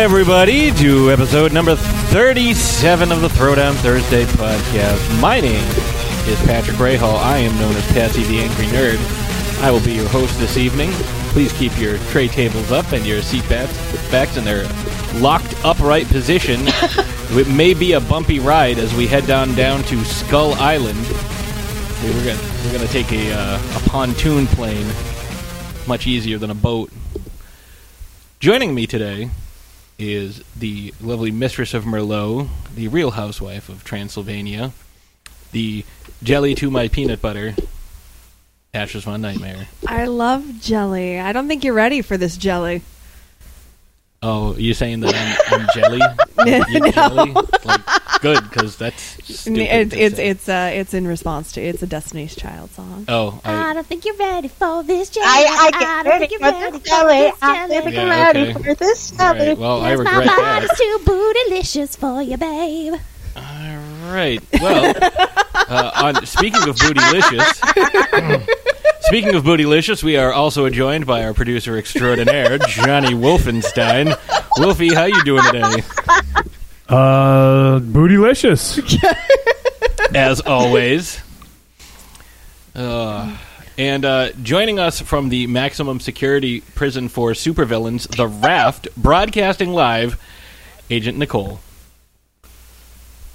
Everybody, to episode number 37 of the Throwdown Thursday podcast. My name is Patrick Rahal. I am known as Patsy the Angry Nerd. I will be your host this evening. Please keep your tray tables up and your seat backs, backs in their locked upright position. it may be a bumpy ride as we head down down to Skull Island. We're gonna we're gonna take a uh, a pontoon plane, much easier than a boat. Joining me today is the lovely mistress of Merlot, the real housewife of Transylvania, the jelly to my peanut butter, Ashes Von Nightmare. I love jelly. I don't think you're ready for this jelly. Oh, you saying that I'm, I'm jelly? No. jelly? Like, good, because that's stupid It's it's it's uh it's in response to it's a Destiny's Child song. Oh, I I, don't think you're ready for this jelly. I, I don't get think ready you're for ready this jelly. this I think jelly. Yeah, I'm ready okay. for this all jelly. right. Well, I Yes, regret my that. body's too bootylicious for you, babe. All right. Well, uh, on speaking of bootylicious, speaking of bootylicious, we are also joined by our producer extraordinaire, Johnny Wolfenstein. Wolfie, how you doing today? Uh, bootylicious. As always. Uh, and uh, joining us from the maximum security prison for supervillains, the Raft, broadcasting live, Agent Nicole.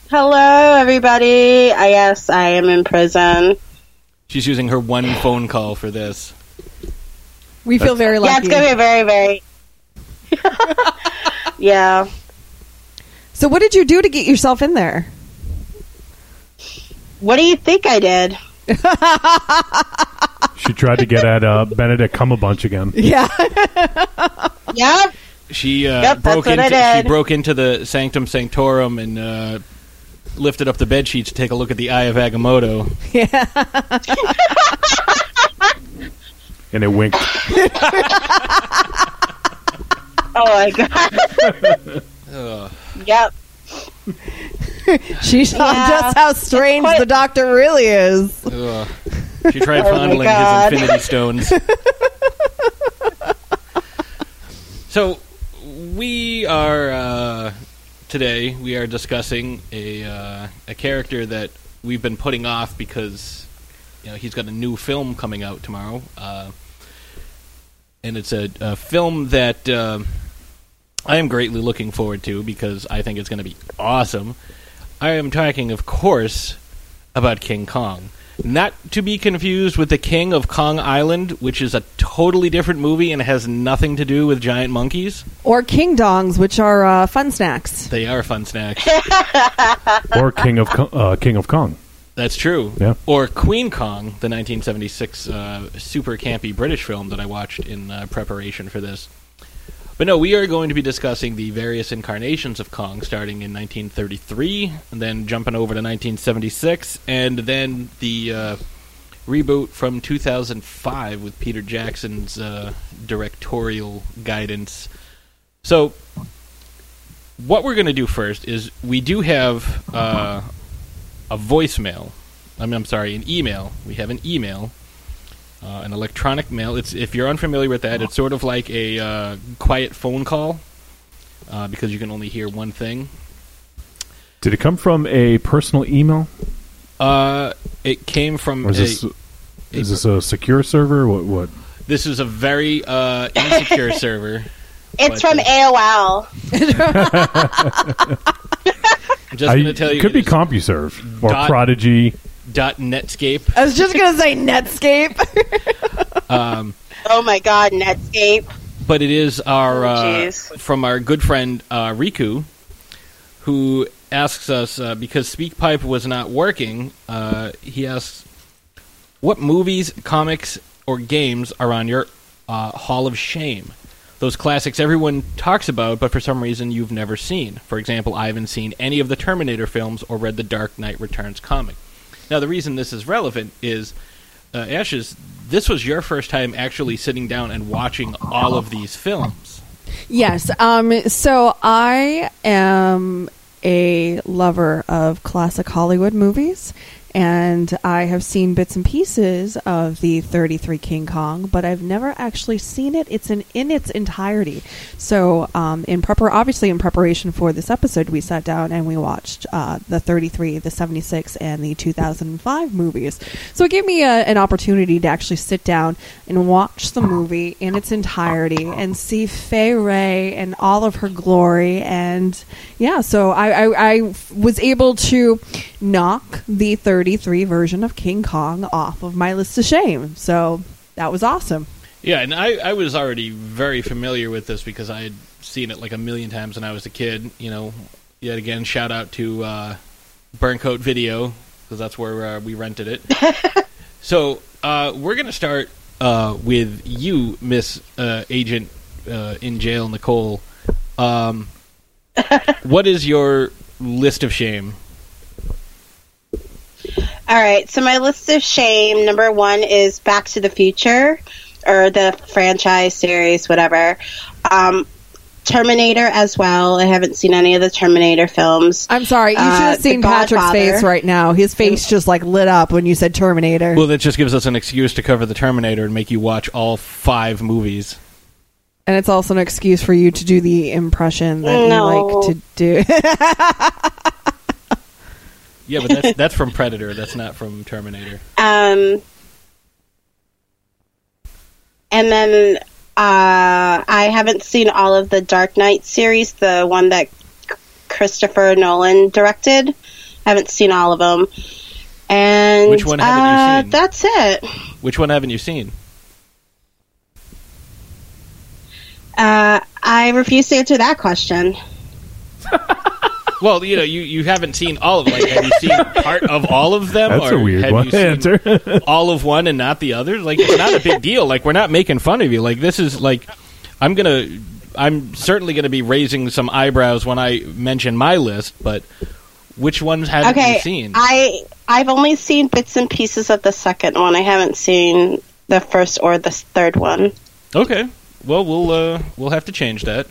Hello, everybody. I yes, I am in prison. She's using her one phone call for this. We feel very lucky. Yeah, it's gonna be very, very. yeah. So what did you do to get yourself in there? What do you think I did? She tried to get at uh, Benedict bunch again. Yeah. Yep. She uh, Yep, broke into she broke into the sanctum sanctorum and uh, lifted up the bed sheets to take a look at the Eye of Agamotto. Yeah. And it winked. Oh my god. Ugh. Yep. she saw Yeah. just how strange quite- the doctor really is. Ugh. She tried Oh my fondling his infinity stones. so we are uh, today we are discussing a uh, a character that we've been putting off because you know he's got a new film coming out tomorrow, uh, and it's a, a film that uh, I am greatly looking forward to because I think it's going to be awesome. I am talking, of course, about King Kong. Not to be confused with the King of Kong Island, which is a totally different movie and has nothing to do with giant monkeys. Or king dongs, which are uh, fun snacks. They are fun snacks. Or King of Ko- uh, King of Kong. That's true. Yeah. Or Queen Kong, the 1976 uh, super campy British film that I watched in uh, preparation for this. But no, we are going to be discussing the various incarnations of Kong, starting in 1933, and then jumping over to 1976, and then the uh, reboot from 2005 with Peter Jackson's uh, directorial guidance. So, what we're going to do first is we do have uh, a voicemail. I mean, I'm sorry, an email. We have an email, uh, an electronic mail. It's if you're unfamiliar with that, it's sort of like a uh, quiet phone call uh, because you can only hear one thing. Did it come from a personal email? Uh, it came from Or is a, this, is this a secure server? What? What? this is a very uh, insecure server. It's from uh, AOL. I'm just going to tell you, could be CompuServe or Dot- Prodigy. Dot Netscape. I was just gonna say Netscape. Um, Oh my god, Netscape. but it is our Oh, uh, from our good friend uh, Riku, who asks us uh, because SpeakPipe was not working. Uh, he asks, "What movies, comics, or games are on your uh, Hall of Shame? Those classics everyone talks about, but for some reason you've never seen. For example, I haven't seen any of the Terminator films or read the Dark Knight Returns comic. Now, the reason this is relevant is." Uh, Ashes, this was your first time actually sitting down and watching all of these films. Yes. Um, so I am a lover of classic Hollywood movies, and I have seen bits and pieces of the 33 King Kong, but I've never actually seen it. It's in in its entirety. So, um, in prepar obviously in preparation for this episode, we sat down and we watched uh, the 33, the 76, and the 2005 movies. So it gave me a, an opportunity to actually sit down and watch the movie in its entirety and see Fay Wray and all of her glory. And yeah, so I, I, I was able to knock the 33 version of King Kong off of my list of shame. So that was awesome. Yeah, and I, I was already very familiar with this because I had seen it like a million times when I was a kid. You know, yet again, shout out to uh, Burncoat Video because that's where uh, we rented it. so uh, we're gonna start uh, with you, Miss uh, Agent uh, in Jail, Nicole. Um, what is your list of shame? All right, so my list of shame number one is Back to the Future, or the franchise series, whatever. Um, Terminator as well. I haven't seen any of the Terminator films. I'm sorry, you should Uh, have The seen Patrick's face right now. His face just like lit up when you said Terminator. Well, that just gives us an excuse to cover the Terminator and make you watch all five movies. and it's also an excuse for you to do the impression that No. you like to do. Yeah, but that's that's from Predator. That's not from Terminator. Um, and then uh, I haven't seen all of the Dark Knight series, the one that Christopher Nolan directed. I haven't seen all of them. And Which one haven't you uh, seen? That's it. Which one haven't you seen? Uh, I refuse to answer that question. Well, you know, you, you haven't seen all of them. Like, have you seen part of all of them? That's or a weird have one you seen answer. all of one and not the other? Like, it's not a big deal. Like, we're not making fun of you. Like, this is like, I'm gonna, I'm certainly gonna be raising some eyebrows when I mention my list. But which ones haven't okay, you seen? I I've only seen bits and pieces of the second one. I haven't seen the first or the third one. okay, well, we'll uh, we'll have to change that.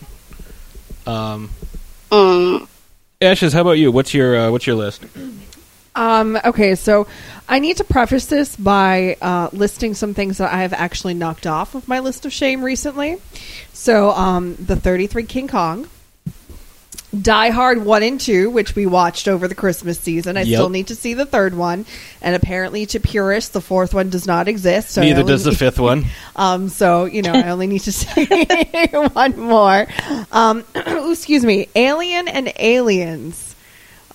Um, Mm. Ashes, how about you? What's your uh, what's your list? Um, okay, so I need to preface this by uh, listing some things that I have actually knocked off of my list of shame recently. So, um, the 33 King Kong, Die Hard 1 and 2, which we watched over the Christmas season. I Yep. still need to see the third one. And apparently, to purists, the fourth one does not exist. So Neither does the fifth one. Um, so you know, I only need to see one more. Um, excuse me, Alien and Aliens.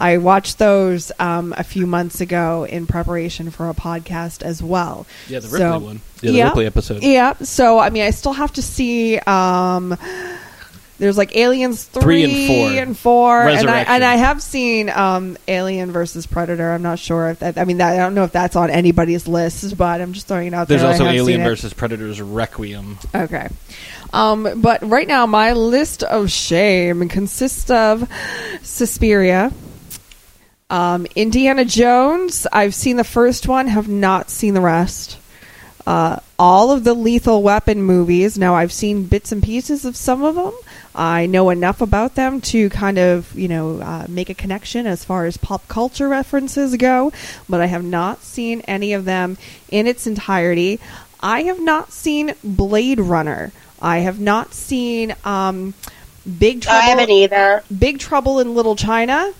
I watched those um, a few months ago in preparation for a podcast as well. Yeah, the Ripley So- one. Yeah, the yeah. Ripley episode. Yeah. So I mean, I still have to see. Um, there's like Aliens Three three, and four. and four, and I and I have seen um, Alien versus Predator. I'm not sure if that. I mean, that, I don't know if that's on anybody's list, but I'm just throwing it out There's there. There's also Alien versus Predator's Requiem. Okay. Um, but right now, my list of shame consists of Suspiria, um, Indiana Jones. I've seen the first one, have not seen the rest. Uh, all of the Lethal Weapon movies. Now, I've seen bits and pieces of some of them. I know enough about them to kind of, you know, uh, make a connection as far as pop culture references go, but I have not seen any of them in its entirety. I have not seen Blade Runner. I have not seen um, Big I haven't Trouble. either. Big Trouble in Little China.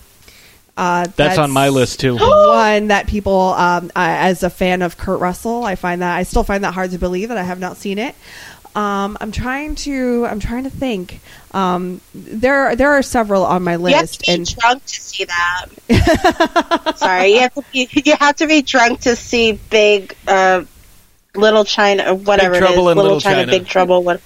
Uh, That's, on my list too. one that people, um, I, as a fan of Kurt Russell, I find that I still find that hard to believe that I have not seen it. Um, I'm trying to, I'm trying to think. Um, there, there are several on my You have list, to be and drunk to see that. Sorry, you have to be you have to be drunk to see Big uh, Little China, whatever it is. Trouble in Little Little China. Big Trouble. What?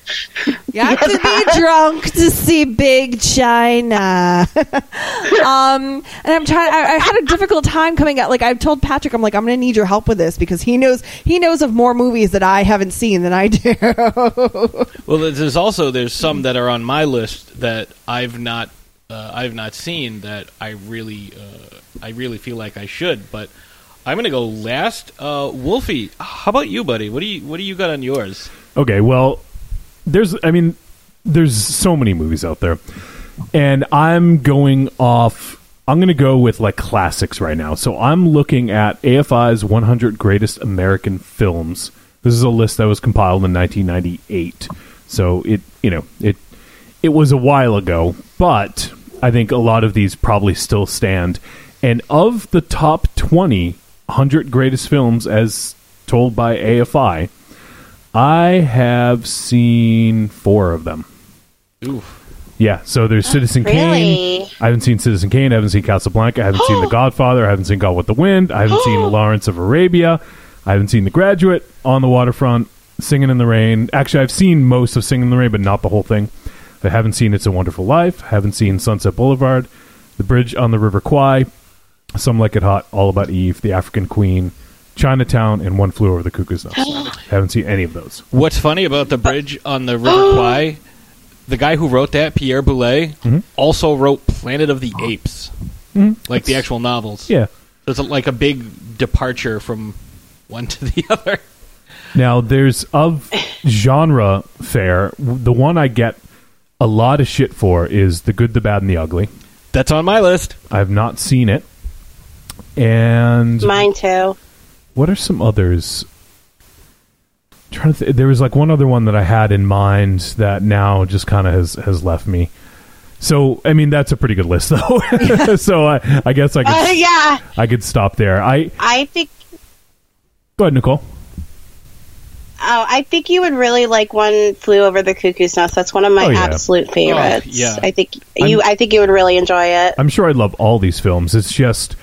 you have to be drunk to see Big China. um, and I'm trying. I, I had a difficult time coming out. Like I've told Patrick, I'm like, I'm going to need your help with this because he knows he knows of more movies that I haven't seen than I do. Well, there's also there's some that are on my list that I've not uh, I've not seen that I really uh, I really feel like I should, but I'm gonna go last. Uh, Wolfie, how about you, buddy? What do you what do you got on yours? Okay, well, there's, I mean, there's so many movies out there, and I'm going off I'm going to go with like classics right now. So I'm looking at AFI's 100 Greatest American Films. This is a list that was compiled in 1998. So it, you know, it it was a while ago, but I think a lot of these probably still stand. And of the top 20 100 greatest films as told by AFI, I have seen 4 of them. Oof. Yeah, so there's oh, Citizen Kane. really? I haven't seen Citizen Kane. I haven't seen Casablanca. I haven't seen The Godfather. I haven't seen Gone with the Wind. I haven't seen Lawrence of Arabia. I haven't seen The Graduate, On the Waterfront, Singing in the Rain. Actually, I've seen most of Singing in the Rain, but not the whole thing. I haven't seen It's a Wonderful Life. haven't seen Sunset Boulevard, The Bridge on the River Kwai, Some Like It Hot, All About Eve, The African Queen, Chinatown, and One Flew Over the Cuckoo's Nest. haven't seen any of those. What's funny about the bridge on the River Kwai? The guy who wrote that, Pierre Boulet, Mhm. also wrote Planet of the Apes, like the actual novels. Yeah. So it's like a big departure from one to the other. Now, there's of genre fare. The one I get a lot of shit for is The Good, the Bad, and the Ugly. That's on my list. I have not seen it. And Mine too. what are some others? trying to th- there was like one other one that I had in mind that now just kind of has has left me. So I mean that's a pretty good list though. so I, I guess I could Uh, yeah, I could stop there. I I think. go ahead, Nicole. Oh, I think you would really like one flew over the cuckoo's nest. That's one of my Oh, yeah. absolute favorites. yeah. I think you. I think you would really enjoy it. I'm sure I love all these films. It's just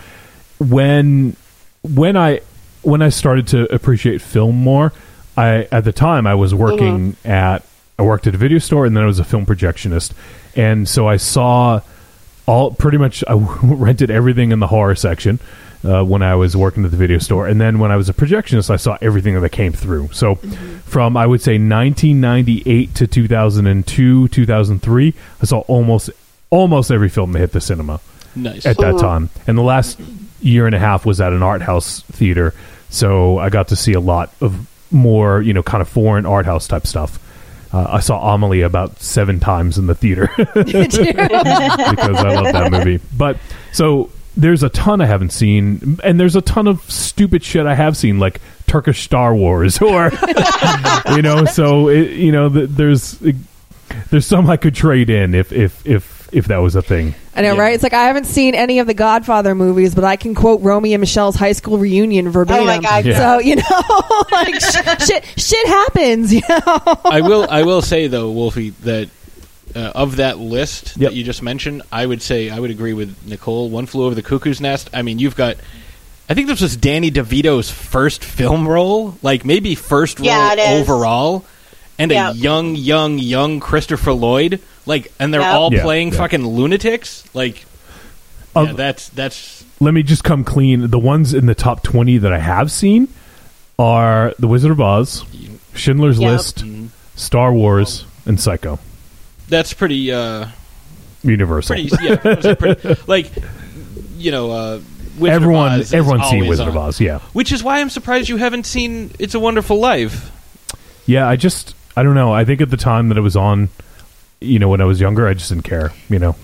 when when I when I started to appreciate film more, I at the time I was working mm-hmm. at I worked at a video store and then I was a film projectionist, and so I saw all pretty much I rented everything in the horror section. Uh, when I was working at the video store, and then when I was a projectionist, I saw everything that came through. So, mm-hmm. from I would say 1998 to 2002, 2003, I saw almost almost every film that hit the cinema Nice. at that mm-hmm. time. And the last year and a half was at an art house theater, so I got to see a lot of more, you know, kind of foreign art house type stuff. Uh, I saw Amelie about seven times in the theater because I love that movie. But so there's a ton I haven't seen, and there's a ton of stupid shit I have seen, like Turkish Star Wars, or you know. So it, you know, th- there's there's some I could trade in if if if if that was a thing. I know, Yeah. right? It's like I haven't seen any of the Godfather movies, but I can quote Romy and Michele's high school reunion verbatim. Oh my God, Yeah. So you know, like sh- shit, shit happens. You know, I will. I will say though, Wolfie, that uh, of that list Yep. that you just mentioned, I would say I would agree with Nicole. One flew over the cuckoo's nest. I mean, you've got. I think this was Danny DeVito's first film role, like maybe first role Yeah, overall, and Yep. a young, young, young Christopher Lloyd. Like, and they're Yep. all Yeah, playing yeah. fucking lunatics. Like, Of- yeah, that's that's let me just come clean. The ones in the top 20 that I have seen are The Wizard of Oz, Schindler's Yep. List, Star Wars, and Psycho. that's pretty. uh Universal. Pretty, yeah, I was gonna say pretty, like you know, uh, Wizard of everyone Oz is everyone's seen always Wizard of. Oz, yeah. Which is why I'm surprised you haven't seen It's a Wonderful Life. Yeah, I just I don't know. I think at the time that it was on, you know, when I was younger, I just didn't care, you know.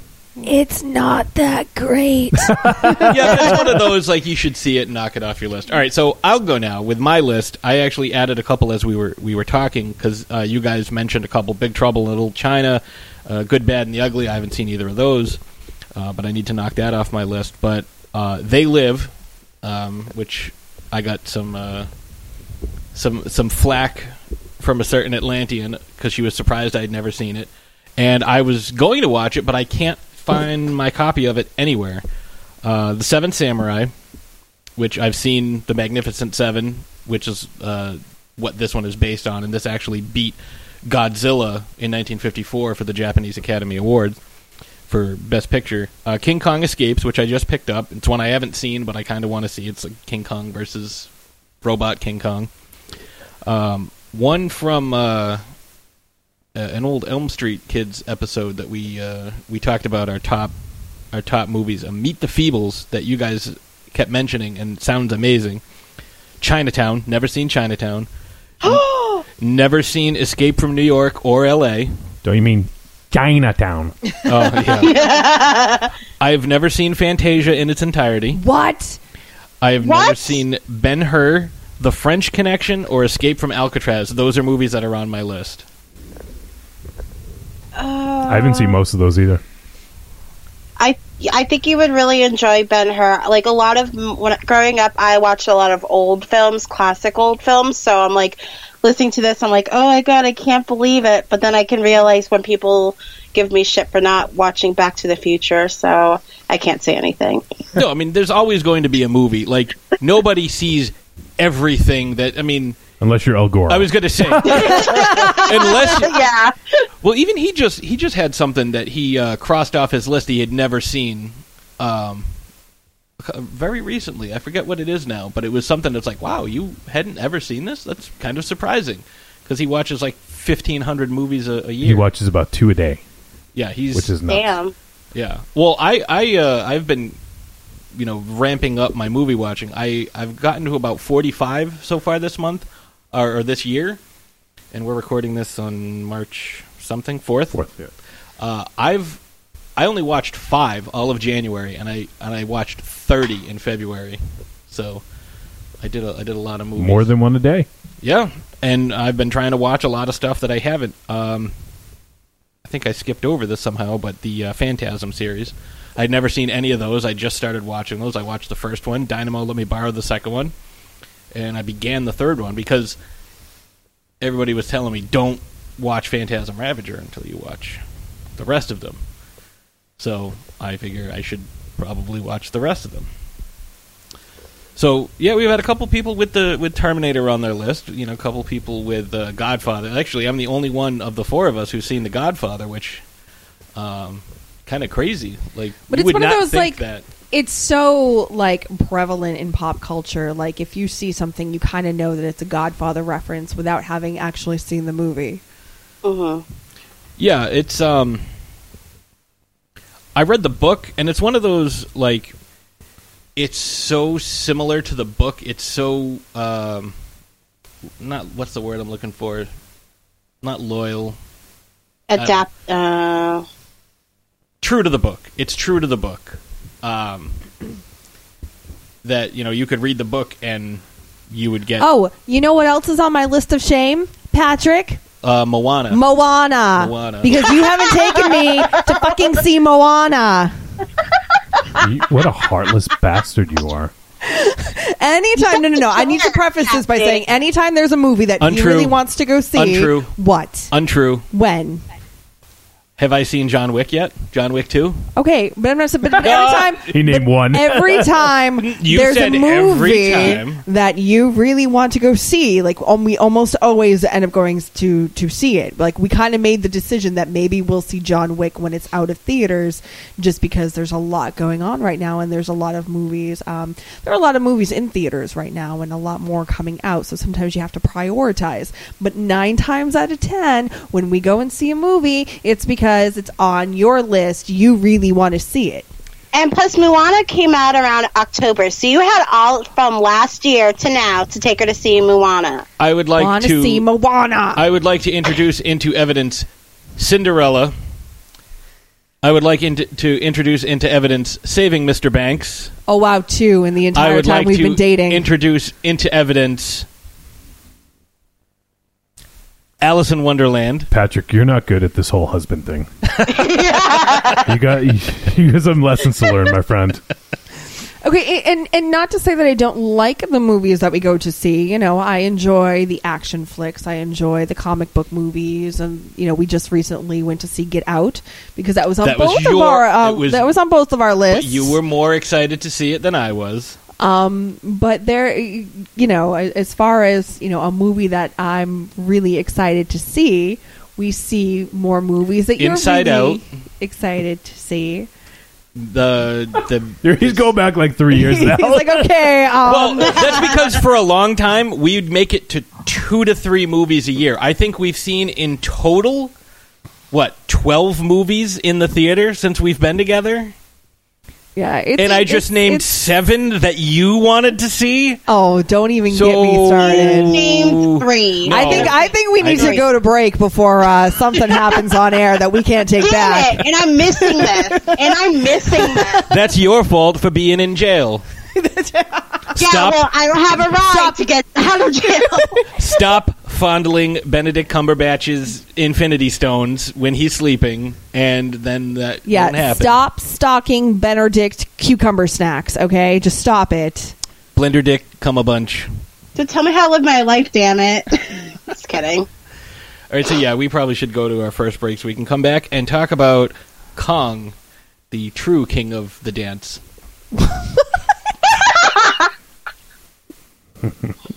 It's not that great. yeah, it's one of those like you should see it and knock it off your list. All right, so I'll go now with my list. I actually added a couple as we were we were talking because uh, you guys mentioned a couple: Big Trouble in Little China, uh, Good, Bad, and the Ugly. I haven't seen either of those, uh, but I need to knock that off my list. But uh, They Live, um, which I got some uh, some some flack from a certain Atlantean because she was surprised I'd never seen it, and I was going to watch it, but I can't find my copy of it anywhere. Uh, the Seven Samurai, which I've seen, The Magnificent Seven, which is uh, what this one is based on, and this actually beat Godzilla in 1954 for the Japanese Academy Awards for Best Picture. Uh, King Kong Escapes, which I just picked up. It's one I haven't seen, but I kind of want to see. It's like King Kong versus Robot King Kong. Um, one from uh, uh, an old Elm Street Kids episode that we uh, we talked about our top our top movies. Uh, Meet the Feebles that you guys kept mentioning and sounds amazing. Chinatown, never seen Chinatown. never seen Escape from New York or L.A. Don't you mean Chinatown. Oh yeah. I've never seen Fantasia in its entirety. What? I have What? never seen Ben Hur, The French Connection, or Escape from Alcatraz. Those are movies that are on my list. Uh, I haven't seen most of those either. I I think you would really enjoy Ben Hur. Like a lot of when growing up, I watched a lot of old films, classic old films. So I'm like listening to this, I'm like, oh my god, I can't believe it. But then I can realize when people give me shit for not watching Back to the Future, so I can't say anything. No, I mean, there's always going to be a movie. Like nobody sees everything that. I mean, Unless you're El Gore. I was going to say, unless yeah, Well, even he just he just had something that he uh, crossed off his list he had never seen. Um, very recently, I forget what it is now, but it was something that's like, wow, you hadn't ever seen this. That's kind of surprising because he watches like fifteen hundred movies a, a year. he watches about two a day, yeah, he's which is nuts. damn. yeah. Well, I I uh, I've been you know ramping up my movie watching. I I've gotten to about forty five so far this month or, or this year, and we're recording this on March something fourth. Fourth, yeah. Uh, I've I only watched five all of January, and I and I watched thirty in February. So I did a I did a lot of movies. More than one a day. yeah, and I've been trying to watch a lot of stuff that I haven't. Um, I think I skipped over this somehow, but the uh, Phantasm series. I'd never seen any of those. I just started watching those. I watched the first one. Dynamo let me borrow the second one, and I began the third one because everybody was telling me don't watch Phantasm Ravager until you watch the rest of them. So I figure I should probably watch the rest of them. So yeah, we've had a couple people with the with Terminator on their list. You know, a couple people with uh, Godfather. Actually, I'm the only one of the four of us who's seen the Godfather, which um, kind of crazy. Like, But it's would one of those, like- that. It's so like prevalent in pop culture. Like if you see something, you kind of know that it's a Godfather reference without having actually seen the movie. hmm Yeah, it's um I read the book and it's one of those like it's so similar to the book. It's so um not what's the word I'm looking for? Not loyal. Adapt. Uh, True to the book. It's true to the book. Um that, you know, you could read the book and you would get Oh, you know what else is on my list of shame, Patrick? uh Moana. Moana. Moana. Because you haven't taken me to fucking see Moana. You- what a heartless bastard you are. Anytime, no, no, no. I need to preface this by saying, anytime there's a movie that he Untrue. really wants to go see, Untrue. what, Untrue. when? Have I seen John Wick yet? John Wick 2? Okay, but I'm not. But every time, He named one. every time You there's a said every movie time. that you really want to go see, like um, we almost always end up going to to see it. Like we kind of made the decision that maybe we'll see John Wick when it's out of theaters, just because there's a lot going on right now, and there's a lot of movies. Um, there are a lot of movies in theaters right now, and a lot more coming out. So sometimes you have to prioritize. But nine times out of ten, when we go and see a movie, it's because it's on your list. You really want to see it. and plus, Moana came out around October, so you had all from last year to now to take her to see Moana. I would like want to to see Moana. I would like to introduce into evidence Cinderella. I would like into, to introduce into evidence Saving Mr. Banks. Oh wow, two in the I entire would time like we've to been dating. introduce into evidence Alice in Wonderland. Patrick, you're not good at this whole husband thing. you got you, you got some lessons to learn, my friend. okay, and and not to say that I don't like the movies that we go to see. You know, I enjoy the action flicks. I enjoy the comic book movies, and you know, we just recently went to see Get Out because that was on That was both of our uh, was- that was on both of our But lists. you were more excited to see it than I was. Um, but there, you know, as far as you know, a movie that I'm really excited to see, we see more movies that you're really Out. excited to see. The the He's going back like three years now. He's like, okay, um, well, that's because for a long time we'd make it to two to three movies a year. I think we've seen in total what twelve movies in the theater since we've been together. Yeah, it's, and I it's- just named it's- seven that you wanted to see. Oh, don't even So- get me started. Named three. No. I think I think we need to go to break before uh, something happens on air that we can't take Damn back. it! And I'm missing this. And I'm missing this. That's your fault for being in jail. Yeah, Stop. well, I don't have a right to get out of jail. Stop fondling Benedict Cumberbatch's Infinity Stones when he's sleeping, and then that won't Yeah, happen. stop stalking Benedict cucumber snacks. Okay, just stop it. Blender Dick, come a bunch. so tell me how to live my life, damn it. Just kidding. All right, so yeah, we probably should go to our first break so we can come back and talk about Kong, the true king of the dance.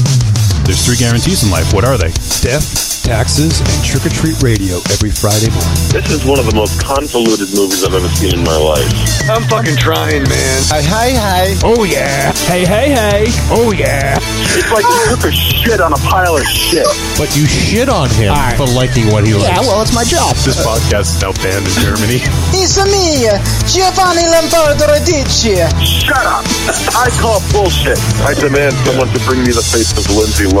There's three guarantees in life. What are they? Death, taxes, and trick or treat radio every Friday morning. This is one of the most convoluted movies I've ever seen in my life. I'm fucking trying, man. Hi, hi, hi. Oh, yeah. Hey, hey, hey. Oh, yeah. It's like you took a shit on a pile of shit. But you shit on him for liking what he likes. Yeah, well, it's my job. This podcast is now banned in Germany. It's me, Giovanni Lombardo Radici. Shut up. I call bullshit. I demand someone to bring me the face of Lindsay Lohan.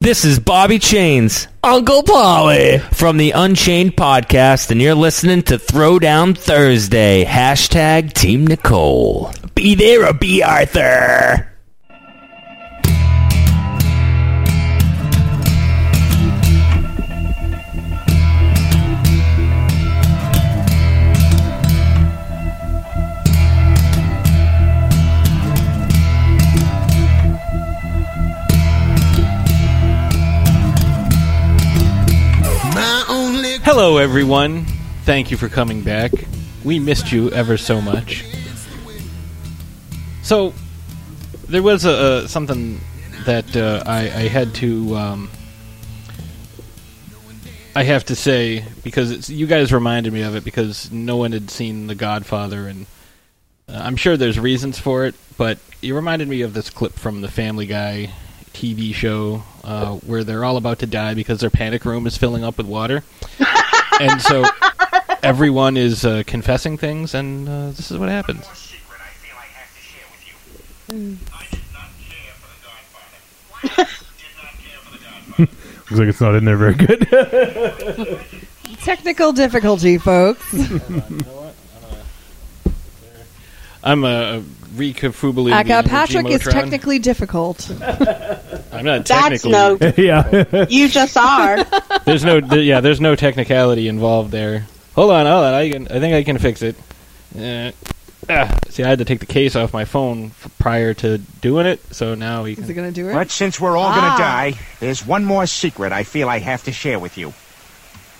This is Bobby Chains, Uncle Polly. from the Unchained podcast, and you're listening to Throwdown Thursday. Hashtag Team Nicole. Be there or be Arthur. Hello, everyone. Thank you for coming back. We missed you ever so much. So, there was a, a something that uh, I, I had to. Um, I have to say because you guys reminded me of it because no one had seen The Godfather, and uh, I'm sure there's reasons for it. But you reminded me of this clip from the Family Guy TV show uh, where they're all about to die because their panic room is filling up with water, and so everyone is uh, confessing things, and uh, this is what happens. Looks like it's not in there very good. Technical difficulty, folks. I'm a recafubulating. Aka, Patrick is technically difficult. I'm not That's technically. no. yeah. You just are. There's no. th- yeah, there's no technicality involved there. Hold on, hold on. I can. I think I can fix it. Uh, ah, see, I had to take the case off my phone f- prior to doing it, so now we Is can. it going to do it? But since we're all Ah. gonna die, there's one more secret I feel I have to share with you.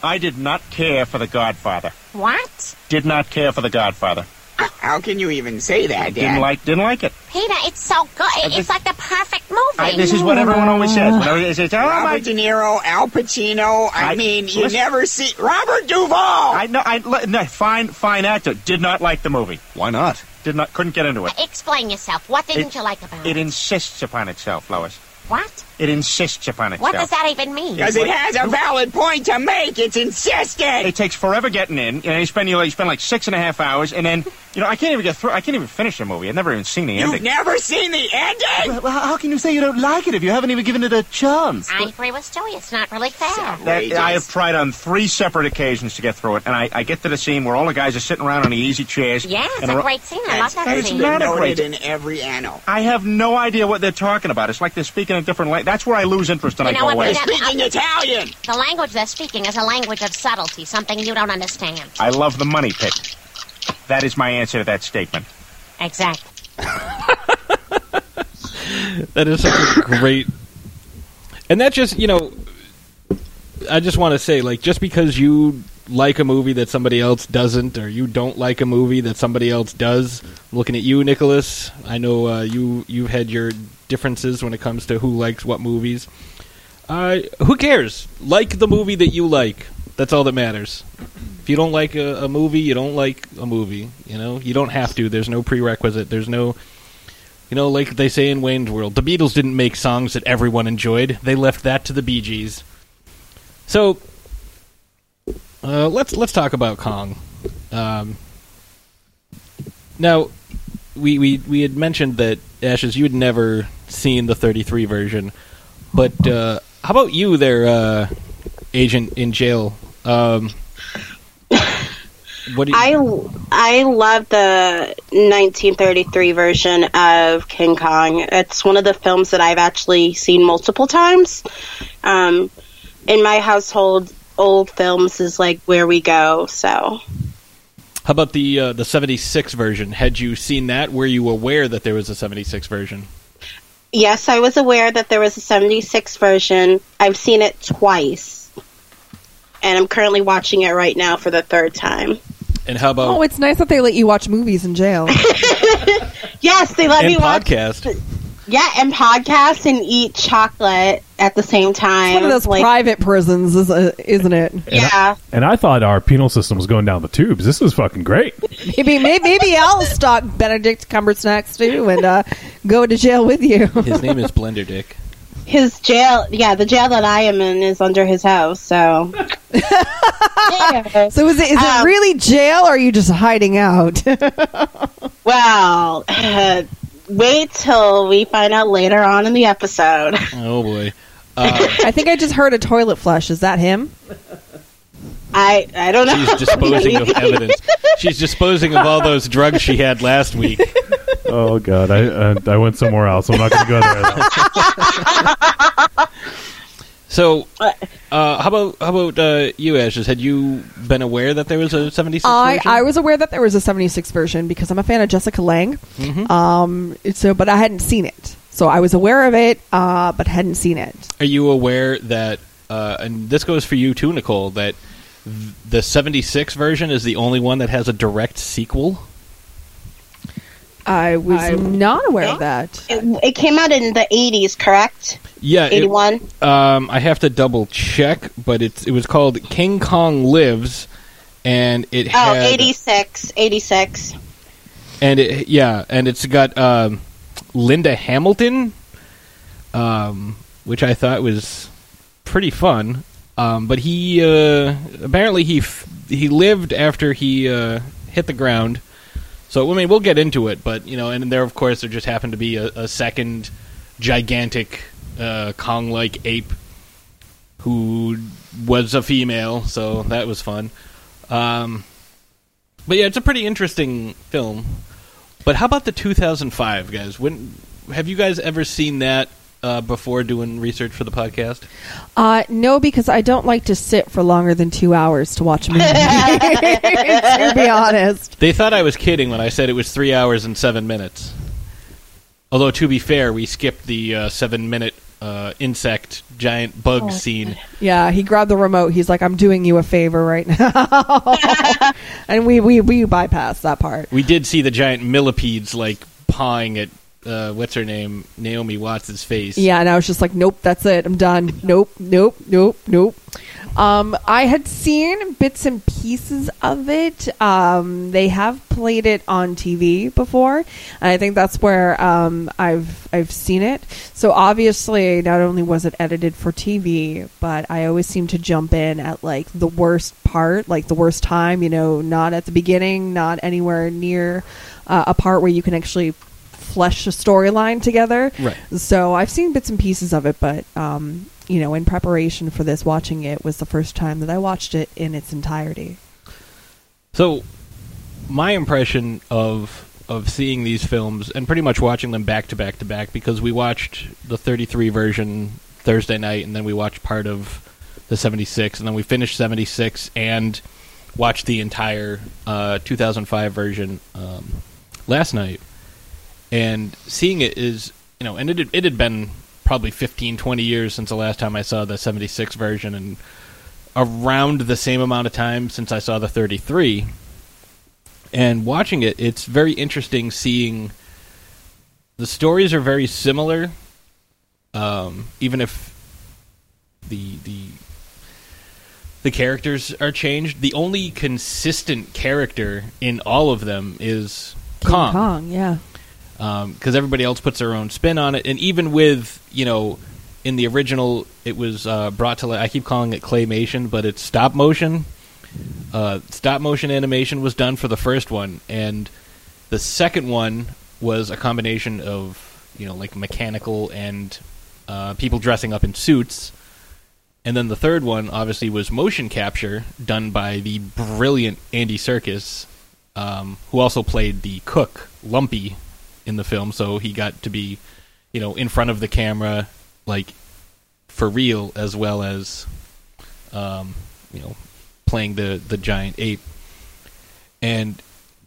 I did not care for The Godfather. What? Did not care for The Godfather. How can you even say that, Didn't like, didn't like it. Peter, it's so good. It- It's like the perfect movie. I, this is what everyone always says. Whenever they say, "Oh my Robert De Niro, Al Pacino. I, I- mean, you listen- never see Robert Duvall. I know. I li- no, fine, fine actor. Did not like the movie. Why not? Did not. Couldn't get into it. Explain yourself. What didn't It- you like about It it? insists upon itself, Lois. What? It insists upon itself. What does that even mean? Because it has a valid point to make. It's insistent. It takes forever getting in. You know, you spend you, you spend like six and a half hours, and then you know I can't even get through. I can't even finish the movie. I've never even seen the ending. You've never seen the ending. well, how can you say you don't like it if you haven't even given it a chance? I agree with Stewie. It's not really fair. That, I have tried on three separate occasions to get through it, and I, I get to the scene where all the guys are sitting around on the easy chairs. Yeah, it's and a great scene. I love that that is scene. not a great- Noted in every annal. I have no idea what they're talking about. It's like they're speaking in a different language. That's where I lose interest and You I know go what? away. we don't- The language they're speaking is a language of subtlety, something you don't understand. I love the money pit. That is my answer to that statement. Exactly. That is such a great. And that just, you know, I just want to say, like, just because you like a movie that somebody else doesn't, or you don't like a movie that somebody else does, I'm looking at you, Nicholas. I know uh, you you've had your differences when it comes to who likes what movies. Uh, who cares? Like the movie that you like. That's all that matters. If you don't like a, a movie, you don't like a movie. You know, you don't have to. There's no prerequisite. There's no you know, like they say in Wayne's World, the Beatles didn't make songs that everyone enjoyed. They left that to the Bee Gees. So uh, let's let's talk about Kong. Um, now, we, we we had mentioned that Ashes, you had never seen the 33 version, but uh, how about you, there, uh, agent in jail? Um, what you, I I love the 1933 version of King Kong. It's one of the films that I've actually seen multiple times. Um, in my household, old films is like where we go. So How about the uh, the 76 version? Had you seen that? Were you aware that there was a 76 version? yes, I was aware that there was a 76 version. I've seen it twice, and I'm currently watching it right now for the third time. And how about Oh, it's nice that they let you watch movies in jail. Yes, they let and me watch. podcast? Yeah, and podcast and eat chocolate at the same time. One of those Like, private prisons, is, uh, isn't it? yeah. And I thought our penal system was going down the tubes. This is fucking great. Maybe, maybe, maybe I'll stalk Benedict Cumbersnacks too and uh, go to jail with you. His name is Blender Dick. His jail, yeah, the jail that I am in is under his house. So, Yeah. So is it is it Um, really jail or are you just hiding out? well, uh, wait till we find out later on in the episode. Oh boy. Uh, I think I just heard a toilet flush. Is that him? I I don't know. she's disposing of evidence. She's disposing of all those drugs she had last week. Oh god, I uh, I went somewhere else. I'm not going to go there. Though. So, uh, how about how about uh, you, Ashes? Had you been aware that there was a 76 I, version? I was aware that there was a 76 version because I'm a fan of Jessica Lange. Mhm. Um, so, but I hadn't seen it. So I was aware of it, uh, but hadn't seen it. Are you aware that, uh, and this goes for you too, Nicole, that the 76 version is the only one that has a direct sequel? I was not aware of that. It, it came out in the 80s, correct? Yeah, it- 81. Um, I have to double check, but it's it was called King Kong Lives, and it Oh, had 86. 86. and it yeah, and it's got um, Linda Hamilton, um, which I thought was pretty fun. Um, but he uh, apparently he f- he lived after he uh, hit the ground. So I mean, we'll get into it, but you know, and there of course there just happened to be a, a second gigantic uh, Kong-like ape who was a female, so that was fun. Um, but yeah, it's a pretty interesting film. But how about the 2005 guys? When have you guys ever seen that uh, before doing research for the podcast? Uh, no, because I don't like to sit for longer than two hours to watch a movie. to be honest. They thought I was kidding when I said it was three hours and seven minutes. Although to be fair, we skipped the uh, seven-minute uh, insect giant bug Oh. scene. Yeah, he grabbed the remote. He's like, "I'm doing you a favor right now," and we we we bypassed that part. We did see the giant millipedes like pawing at uh, what's her name, Naomi Watts' face. Yeah, and I was just like, "Nope, that's it. I'm done. Nope, nope, nope, nope." Um, I had seen bits and pieces of it. Um, they have played it on TV before, and I think that's where um, I've I've seen it. So obviously, not only was it edited for TV, but I always seem to jump in at like the worst part, like the worst time. You know, not at the beginning, not anywhere near uh, a part where you can actually flesh a storyline together. Right. So I've seen bits and pieces of it, but um, you know, in preparation for this, watching it was the first time that I watched it in its entirety. So, my impression of of seeing these films and pretty much watching them back to back to back because we watched the 33 version Thursday night and then we watched part of the 76 and then we finished 76 and watched the entire uh, 2005 version um, last night. And seeing it is, you know, and it had, it had been probably 15, 20 years since the last time I saw the 76 version and around the same amount of time since I saw the 33. And watching it, it's very interesting seeing the stories are very similar, um, even if the the the characters are changed. The only consistent character in all of them is King Kong Kong, yeah. Because everybody else puts their own spin on it. And even with you know, in the original, it was uh, brought to. li- I keep calling it claymation, but it's stop motion. Uh, stop motion animation was done for the first one, and the second one was a combination of you know like mechanical and uh, people dressing up in suits. And then the third one, obviously, was motion capture, done by the brilliant Andy Serkis, um, who also played the cook Lumpy in the film. So he got to be, you know, in front of the camera, like for real, as well as, um, you know, playing the the giant ape. And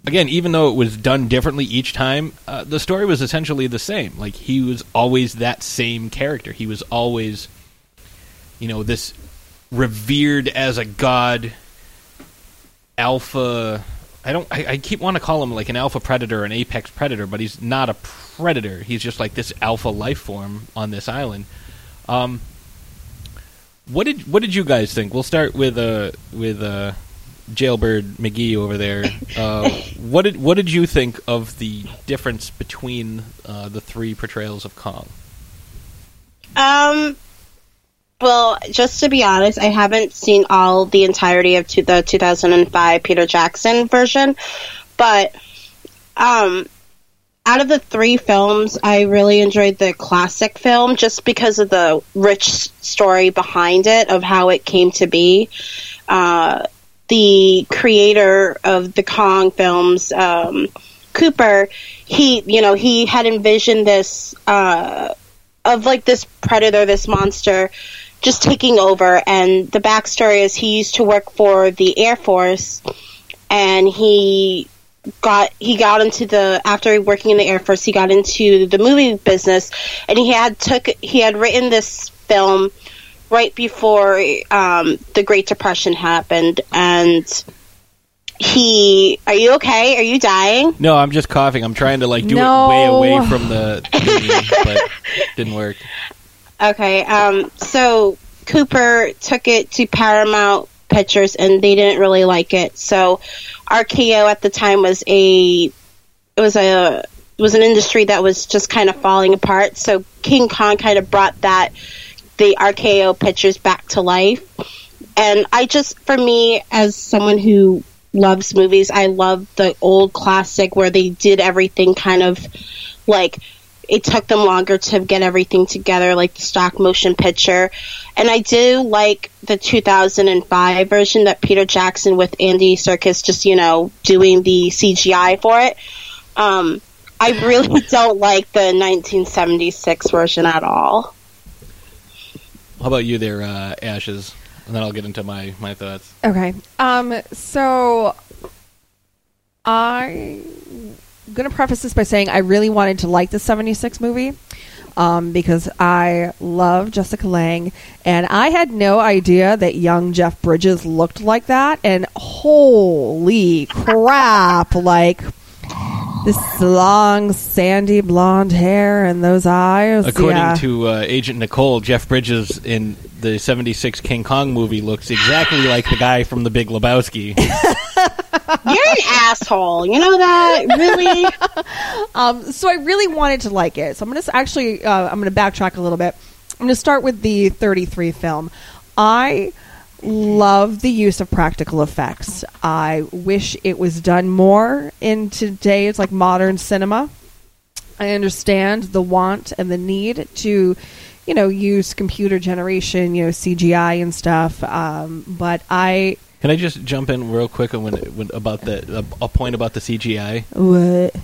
again, even though it was done differently each time, uh, the story was essentially the same. Like he was always that same character. He was always, you know, this revered as a god alpha. I don't. I, I keep want to call him like an alpha predator, an apex predator, but he's not a predator. He's just like this alpha life form on this island. Um, what did what did you guys think? We'll start with uh with uh Jailbird McGee over there. Uh, what did what did you think of the difference between uh, the three portrayals of Kong? Um, well, just to be honest, I haven't seen all the entirety of to the 2005 Peter Jackson version, but um, out of the three films, I really enjoyed the classic film just because of the rich story behind it of how it came to be. Uh, the creator of the Kong films, um, Cooper, he, you know, he had envisioned this, uh, of like this predator, this monster, just taking over. And the backstory is he used to work for the Air Force, and he got he got into the after working in the Air Force, he got into the movie business, and he had took he had written this film right before um, the Great Depression happened, and he. Are you okay? Are you dying? No, I'm just coughing. I'm trying to like do No. it way away from the medium, but didn't work. Okay. Um, so Cooper took it to Paramount Pictures, and they didn't really like it. So RKO at the time was a it was a it was an industry that was just kind of falling apart. So King Kong kind of brought that the RKO pictures back to life. And I just, for me, as someone who loves movies, I love the old classic where they did everything kind of like it took them longer to get everything together, like the stop motion picture. And I do like the 2005 version that Peter Jackson with Andy Serkis just, you know, doing the CGI for it. Um, I really don't like the 1976 version at all. How about you there, uh, Ashes? And then I'll get into my, my thoughts. Okay. Um. So I'm gonna preface this by saying I really wanted to like the '76 movie. Um, because I love Jessica Lange, and I had no idea that young Jeff Bridges looked like that. And holy crap! Like this long, sandy blonde hair and those eyes. According yeah. to uh, Agent Nicole, Jeff Bridges in the 76 King Kong movie looks exactly like the guy from The Big Lebowski. You're an asshole. You know that? Really? um, so I really wanted to like it. So I'm going to actually, uh, I'm going to backtrack a little bit. I'm going to start with the 33 film. I love the use of practical effects. I wish it was done more in today's like modern cinema. I understand the want and the need to, you know, use computer generation, you know, CGI and stuff. Um, but I Can I just jump in real quick when, when about the a, a point about the CGI? what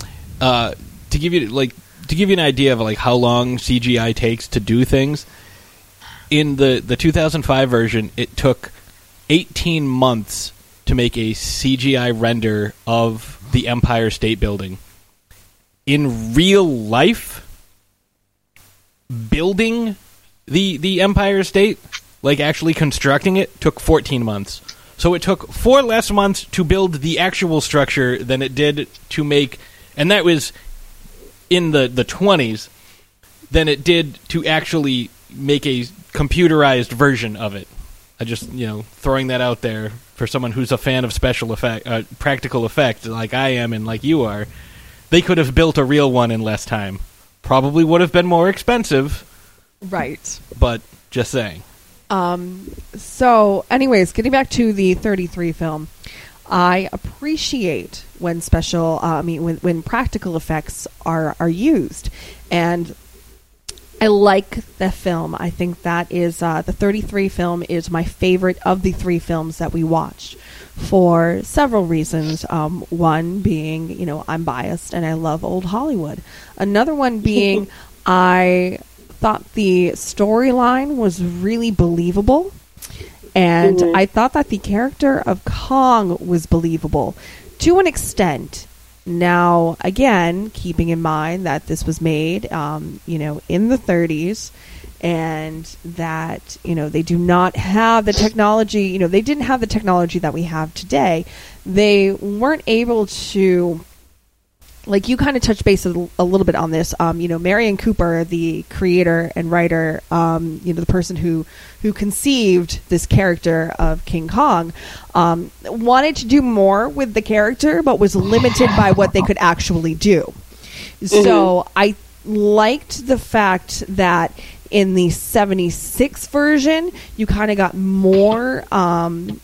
uh, to give you like to give you an idea of like how long CGI takes to do things. In the the 2005 version, it took 18 months to make a CGI render of the Empire State Building. In real life, building the the Empire State, like actually constructing it, took 14 months. So it took four less months to build the actual structure than it did to make, and that was in the the 20s, than it did to actually make a computerized version of it. I just you know throwing that out there for someone who's a fan of special effect, uh, practical effect like I am and like you are. They could have built a real one in less time. Probably would have been more expensive, Right. but just saying. Um, so, anyways, getting back to the 33 film, I appreciate when special, uh, I mean, when, when practical effects are, are used. And I like the film. I think that is, uh, the 33 film is my favorite of the three films that we watched for several reasons. Um, one being, you know, I'm biased and I love old Hollywood. Another one being, I thought the storyline was really believable. And Mhm. I thought that the character of Kong was believable to an extent. Now, again, keeping in mind that this was made, um, you know, in the 30s, and that you know they do not have the technology. You know, they didn't have the technology that we have today. They weren't able to like you kind of touched base a little bit on this. Um, you know, Merian Cooper, the creator and writer, um, you know, the person who who conceived this character of King Kong, um, wanted to do more with the character, but was limited by what they could actually do. So I liked the fact that in the 76 version, you kind of got more um,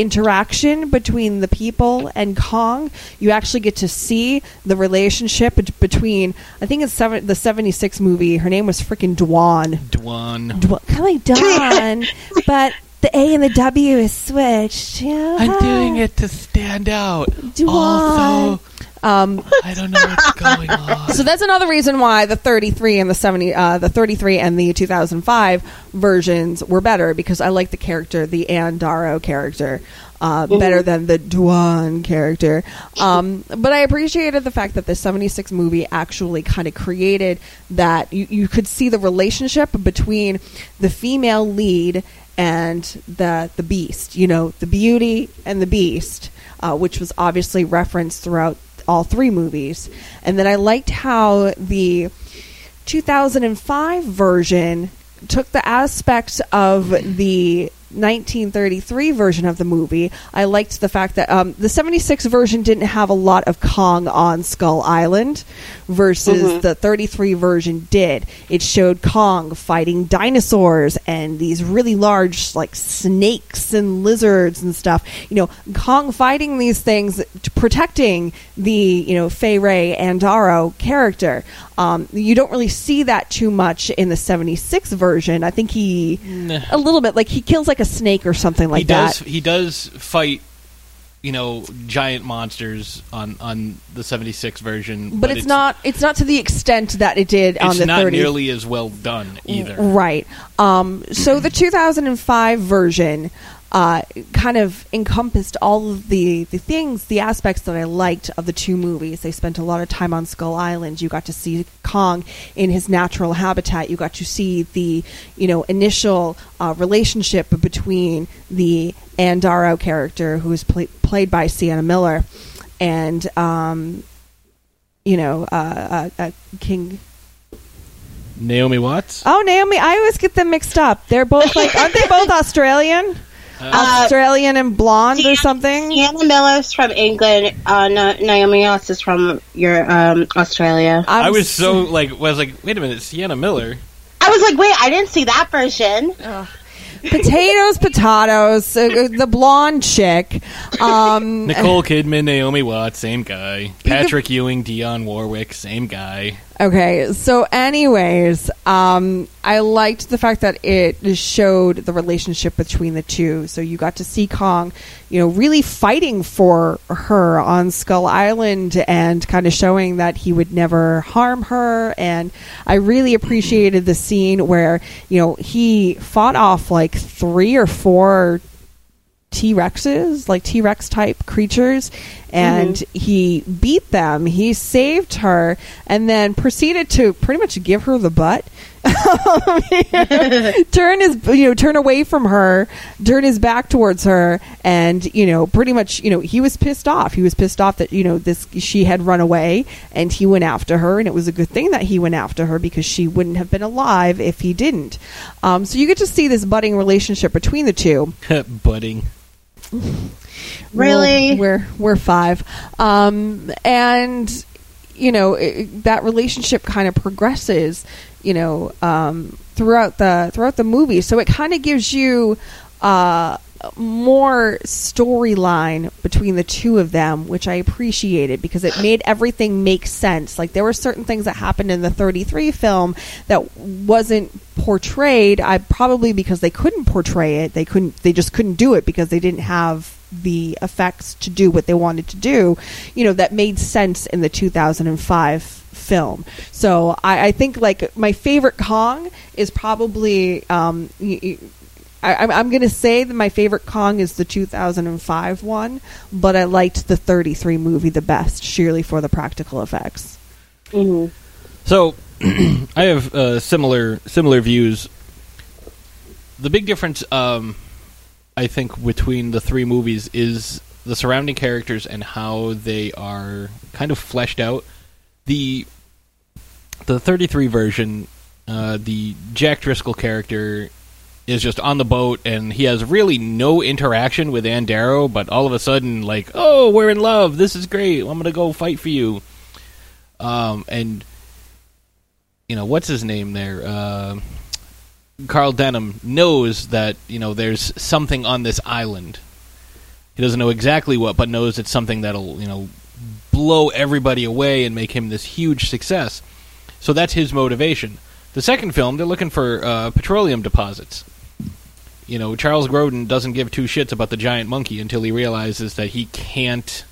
interaction between the people and Kong. You actually get to see the relationship bet- between, I think it's seven, the 76 movie, her name was freaking Dwan. Dwan. Dwan kind of like Dawn, but the A and the W is switched. Yeah. I'm doing it to stand out. Dwan. Also, Um, I don't know what's going on. so that's another reason why the 33 and the 70 uh, the 33 and the 2005 versions were better because I like the character the Ann Darrow character uh, better than the Dwan character um, but I appreciated the fact that the 76 movie actually kind of created that you, you could see the relationship between the female lead and the the beast you know the beauty and the beast uh, which was obviously referenced throughout all three movies. And then I liked how the 2005 version took the aspects of the 1933 version of the movie. I liked the fact that um, the 76 version didn't have a lot of Kong on Skull Island versus Mhm. the 33 version did. It showed Kong fighting dinosaurs and these really large like snakes and lizards and stuff. You know, Kong fighting these things protecting the, you know, Fay Wray Andaro character. Um, you don't really see that too much in the 76 version. I think he a little bit like he kills like a snake or something like he does. that. He does fight. You know, giant monsters on on the '76 version, But, it's, not it's not to the extent that it did on It's the not 30 nearly as well done either. Right. Um, so the 2005 version uh, kind of encompassed all of the, the things, the aspects that I liked of the two movies. They spent a lot of time on Skull Island. You got to see Kong in his natural habitat. You got to see the you know initial uh, relationship between the Ann Darrow character, who was played by Sienna Miller, and um, you know uh, uh, uh, King. Naomi Watts. Oh, Naomi! I always get them mixed up. They're both like, aren't they both Australian? Uh, Australian and blonde or something? Sienna Miller's from England. Uh, Na- Naomi Watts is from your um, Australia. I was so like, was like, wait a minute, Sienna Miller. I was like, wait, I didn't see that version. potatoes, potatoes. Uh, the blonde chick. Um, Nicole Kidman, Naomi Watts, same guy. Patrick Ewing, Dionne Warwick, same guy. Okay, so anyways, um, I liked the fact that it showed the relationship between the two. So you got to see Kong, you know, really fighting for her on Skull Island and kind of showing that he would never harm her. And I really appreciated the scene where, you know, he fought off like three or four T Rexes, like T Rex type creatures, and he beat them. He saved her, and then proceeded to pretty much give her the butt. turn his, you know, turn away from her, turn his back towards her, and you know, pretty much, you know, he was pissed off. He was pissed off that you know this she had run away, and he went after her, and it was a good thing that he went after her because she wouldn't have been alive if he didn't. Um, so you get to see this budding relationship between the two. Budding. Really? We're we're five, um, and you know it, that relationship kind of progresses, you know, um, throughout the throughout the movie. So it kind of gives you uh, more storyline between the two of them, which I appreciated because it made everything make sense. Like there were certain things that happened in the 33 film that wasn't portrayed. I probably because they couldn't portray it, they couldn't. They just couldn't do it because they didn't have the effects to do what they wanted to do. You know that made sense in the 2005 film. So I, I think like my favorite Kong is probably. Um, y- y- I, I'm, I'm going to say that my favorite Kong is the 2005 one, but I liked the 33 movie the best, sheerly for the practical effects. Mm-hmm. So, I have uh, similar similar views. The big difference, um, I think, between the three movies is the surrounding characters and how they are kind of fleshed out. The the 33 version, uh, the Jack Driscoll character is just on the boat and he has really no interaction with Ann Darrow, but all of a sudden, like, oh, we're in love. This is great. I'm gonna go fight for you. Um, and you know what's his name there? Uh, Carl Denham knows that you know there's something on this island. He doesn't know exactly what, but knows it's something that'll you know blow everybody away and make him this huge success. So that's his motivation. The second film, they're looking for uh, petroleum deposits. You know, Charles Grodin doesn't give two shits about the giant monkey until he realizes that he can't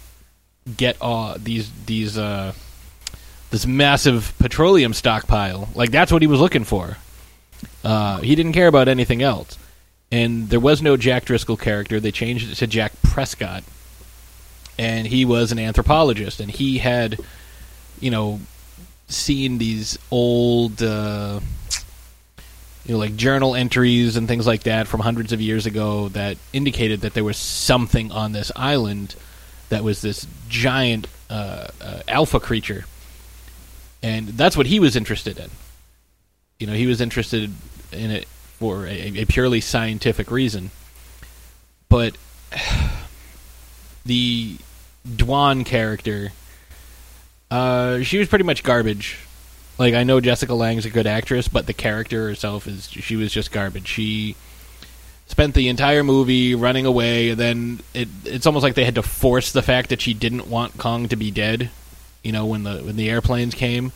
get uh, these these uh, this massive petroleum stockpile. Like that's what he was looking for. Uh, he didn't care about anything else. And there was no Jack Driscoll character. They changed it to Jack Prescott, and he was an anthropologist, and he had, you know, seen these old. You know, like journal entries and things like that from hundreds of years ago that indicated that there was something on this island that was this giant uh, uh, alpha creature, and that's what he was interested in. You know, he was interested in it for a, a purely scientific reason, but the Dwan character, uh, she was pretty much garbage. Like I know Jessica Lange's a good actress, but the character herself is she was just garbage. She spent the entire movie running away, and then it it's almost like they had to force the fact that she didn't want Kong to be dead. You know, when the when the airplanes came,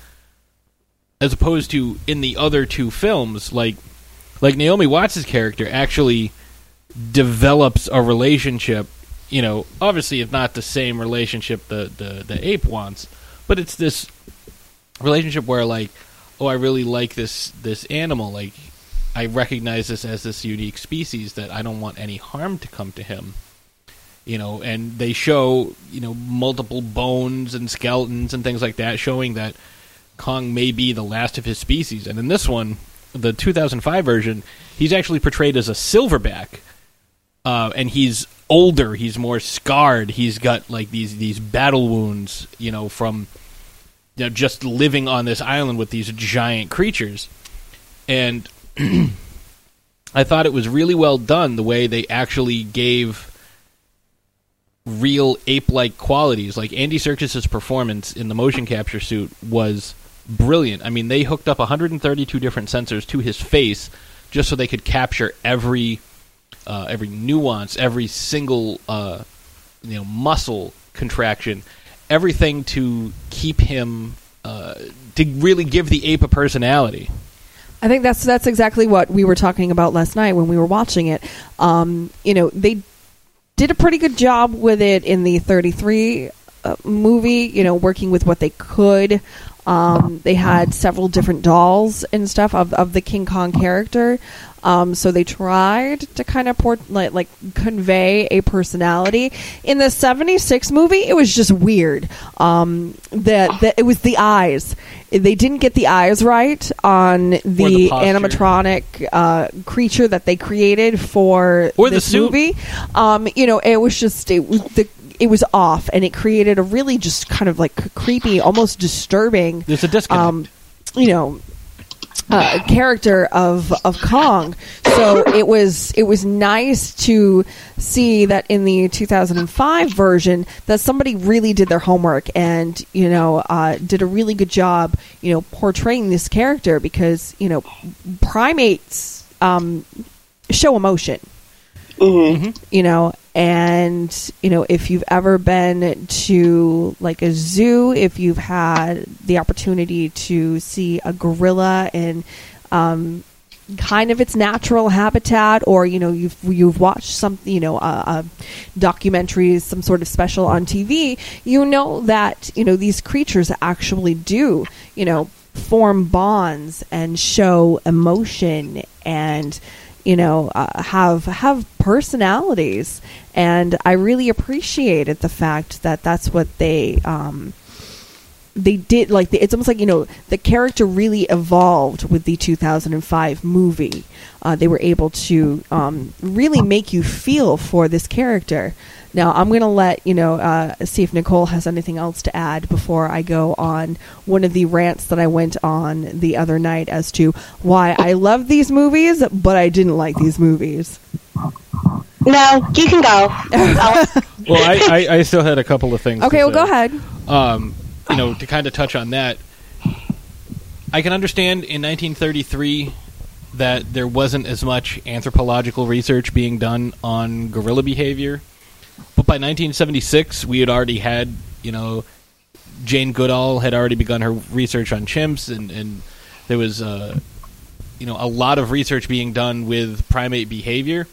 as opposed to in the other two films, like like Naomi Watts' character actually develops a relationship. You know, obviously it's not the same relationship the the, the ape wants, but it's this relationship where like oh i really like this this animal. Like i recognize this as this unique species that i don't want any harm to come to him. You know and they show you know multiple bones and skeletons and things like that showing that kong may be the last of his species. And in this one the 2005 version he's actually portrayed as a silverback. Uh, and he's older. He's more scarred. He's got like these these battle wounds you know from you know, just living on this island with these giant creatures. And I thought it was really well done the way they actually gave real ape-like qualities. Like Andy Serkis's performance in the motion capture suit was brilliant. I mean, they hooked up 132 different sensors to his face just so they could capture every uh, every nuance, every single uh, you know muscle contraction everything to keep him uh, to really give the ape a personality. I think that's that's exactly what we were talking about last night when we were watching it. Um, you know, they did a pretty good job with it in the 33 uh, movie. You know, working with what they could. Um, they had several different dolls and stuff of of the King Kong character. Um, so they tried to kind of port, like, like convey a personality. In the '76 movie, it was just weird. Um, that that it was the eyes. They didn't get the eyes right on the, the animatronic uh, creature that they created for Or the this suit. movie. Um, you know, it was just it the. It was off, and it created a really just kind of like creepy, almost disturbing. There's a disconnect. Um, you know, uh, character of of Kong. So it was it was nice to see that in the 2005 version that somebody really did their homework and you know uh, did a really good job you know portraying this character because you know primates um, show emotion. You know, and you know if you've ever been to like a zoo, if you've had the opportunity to see a gorilla in um, kind of its natural habitat, or you know you've you've watched some you know a, a documentary, some sort of special on TV, you know that you know these creatures actually do you know form bonds and show emotion and you know uh, have have personalities. And i really appreciated the fact that that's what they um they did like the, it's almost like you know the character really evolved with the 2005 movie uh, they were able to um, really make you feel for this character now i'm going to let you know uh, see if nicole has anything else to add before i go on one of the rants that i went on the other night as to why i love these movies but i didn't like these movies No, you can go. Well, I, I, I still had a couple of things. to okay well say. go ahead um, you know, to kind of touch on that, I can understand in 1933 that there wasn't as much anthropological research being done on gorilla behavior, but by 1976 we had already had, you know, Jane Goodall had already begun her research on chimps, and and there was, uh, you know, a lot of research being done with primate behavior.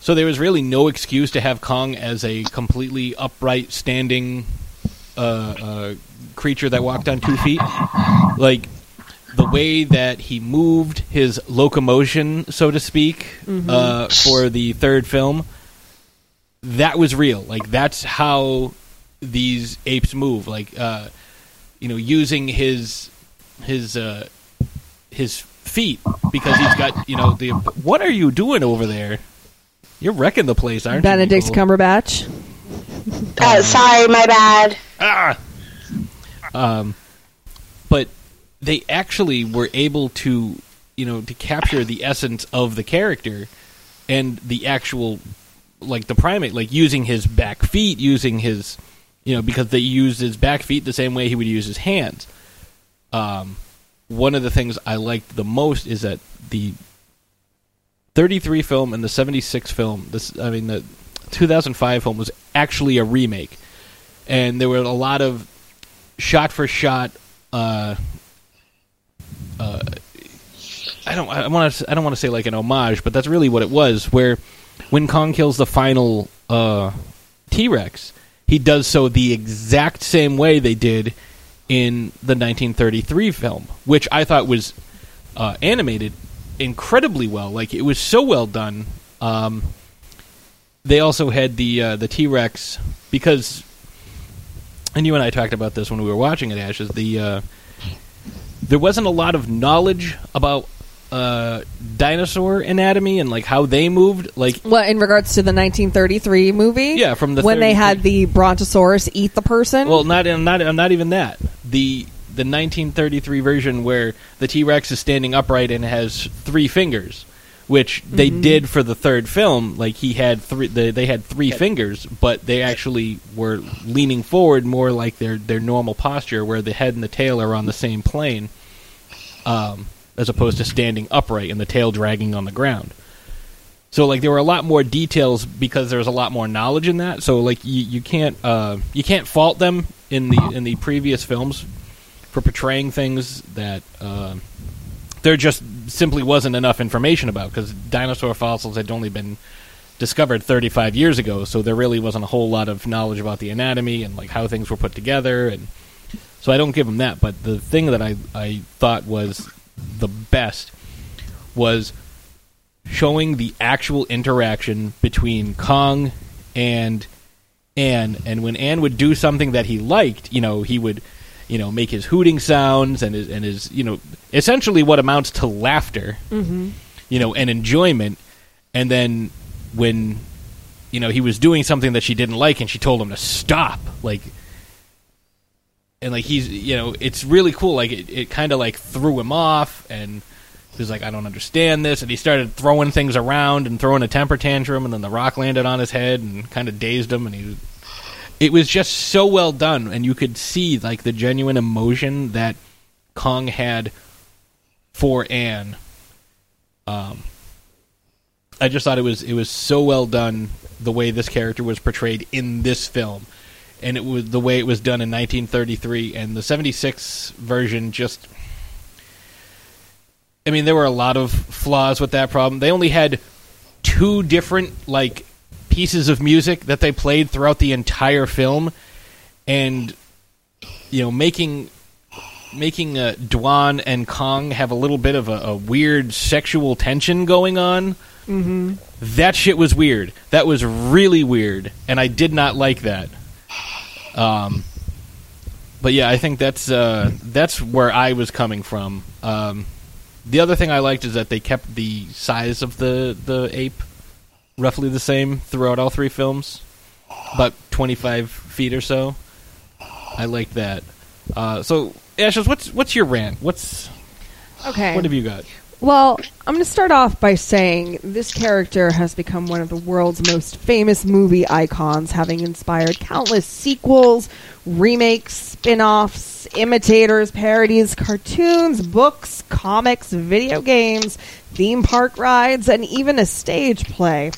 So there was really no excuse to have Kong as a completely upright, standing uh, uh, creature that walked on two feet. Like the way that he moved his locomotion, so to speak, uh, for the third film, that was real. Like that's how these apes move. Like uh, you know, using his his uh, his feet because he's got you know the. What are you doing over there? You're wrecking the place, aren't benedict you? Nicole? cumberbatch uh, sorry, my bad. Ah. Um, but they actually were able to, you know, to capture the essence of the character and the actual, like the primate, like using his back feet, using his, you know, because they used his back feet the same way he would use his hands. Um, one of the things I liked the most is that the 33 film and the 76 film, this, I mean, the 2005 film was actually a remake and there were a lot of shot for shot. Uh, uh, I don't. I want to. I don't want to say like an homage, but that's really what it was. Where when Kong kills the final uh, T Rex, he does so the exact same way they did in the 1933 film, which I thought was uh, animated incredibly well. Like it was so well done. Um, they also had the uh, the T Rex because, and you and I talked about this when we were watching it. Ashes the uh, there wasn't a lot of knowledge about uh, dinosaur anatomy and like how they moved. Like Well, in regards to the 1933 movie, Yeah, from the when they had the Brontosaurus eat the person. Well, not not not even that. The the 1933 version where the T Rex is standing upright and has three fingers, which they Mhm. did for the third film. Like he had three, they, they had three fingers, but they actually were leaning forward more like their their normal posture, where the head and the tail are on the same plane, um, as opposed to standing upright and the tail dragging on the ground. So like there were a lot more details because there was a lot more knowledge in that. So like you, you can't uh, you can't fault them in the in the previous films for portraying things that uh, there just simply wasn't enough information about because dinosaur fossils had only been discovered 35 years ago, so there really wasn't a whole lot of knowledge about the anatomy and like how things were put together, and so I don't give them that. But the thing that I I thought was the best was showing the actual interaction between Kong and Ann, and when Ann would do something that he liked, you know, he would, you know, make his hooting sounds and his and his, you know, essentially what amounts to laughter, Mhm. you know, and enjoyment. And then when, you know, he was doing something that she didn't like, and she told him to stop, like, and like he's, you know, it's really cool. Like it, it kind of like threw him off, and he was like, I don't understand this, and he started throwing things around and throwing a temper tantrum, and then the rock landed on his head and kind of dazed him, and he. It was just so well done, and you could see like the genuine emotion that Kong had for Ann. Um, I just thought it was it was so well done the way this character was portrayed in this film, and it was the way it was done in 1933 and the 76 version. Just, I mean, there were a lot of flaws with that problem. They only had two different like pieces of music that they played throughout the entire film, and you know, making making uh, Dwan and Kong have a little bit of a, a weird sexual tension going on. Mm-hmm. That shit was weird. That was really weird, and I did not like that. Um, but yeah, I think that's uh, that's where I was coming from. Um, the other thing I liked is that they kept the size of the the ape roughly the same throughout all three films, about twenty five feet or so. I like that. Uh, so, Ashes, what's what's your rant? What's Okay. what have you got? Well, I'm going to start off by saying this character has become one of the world's most famous movie icons, having inspired countless sequels, remakes, spin offs, imitators, parodies, cartoons, books, comics, video games, theme park rides, and even a stage play.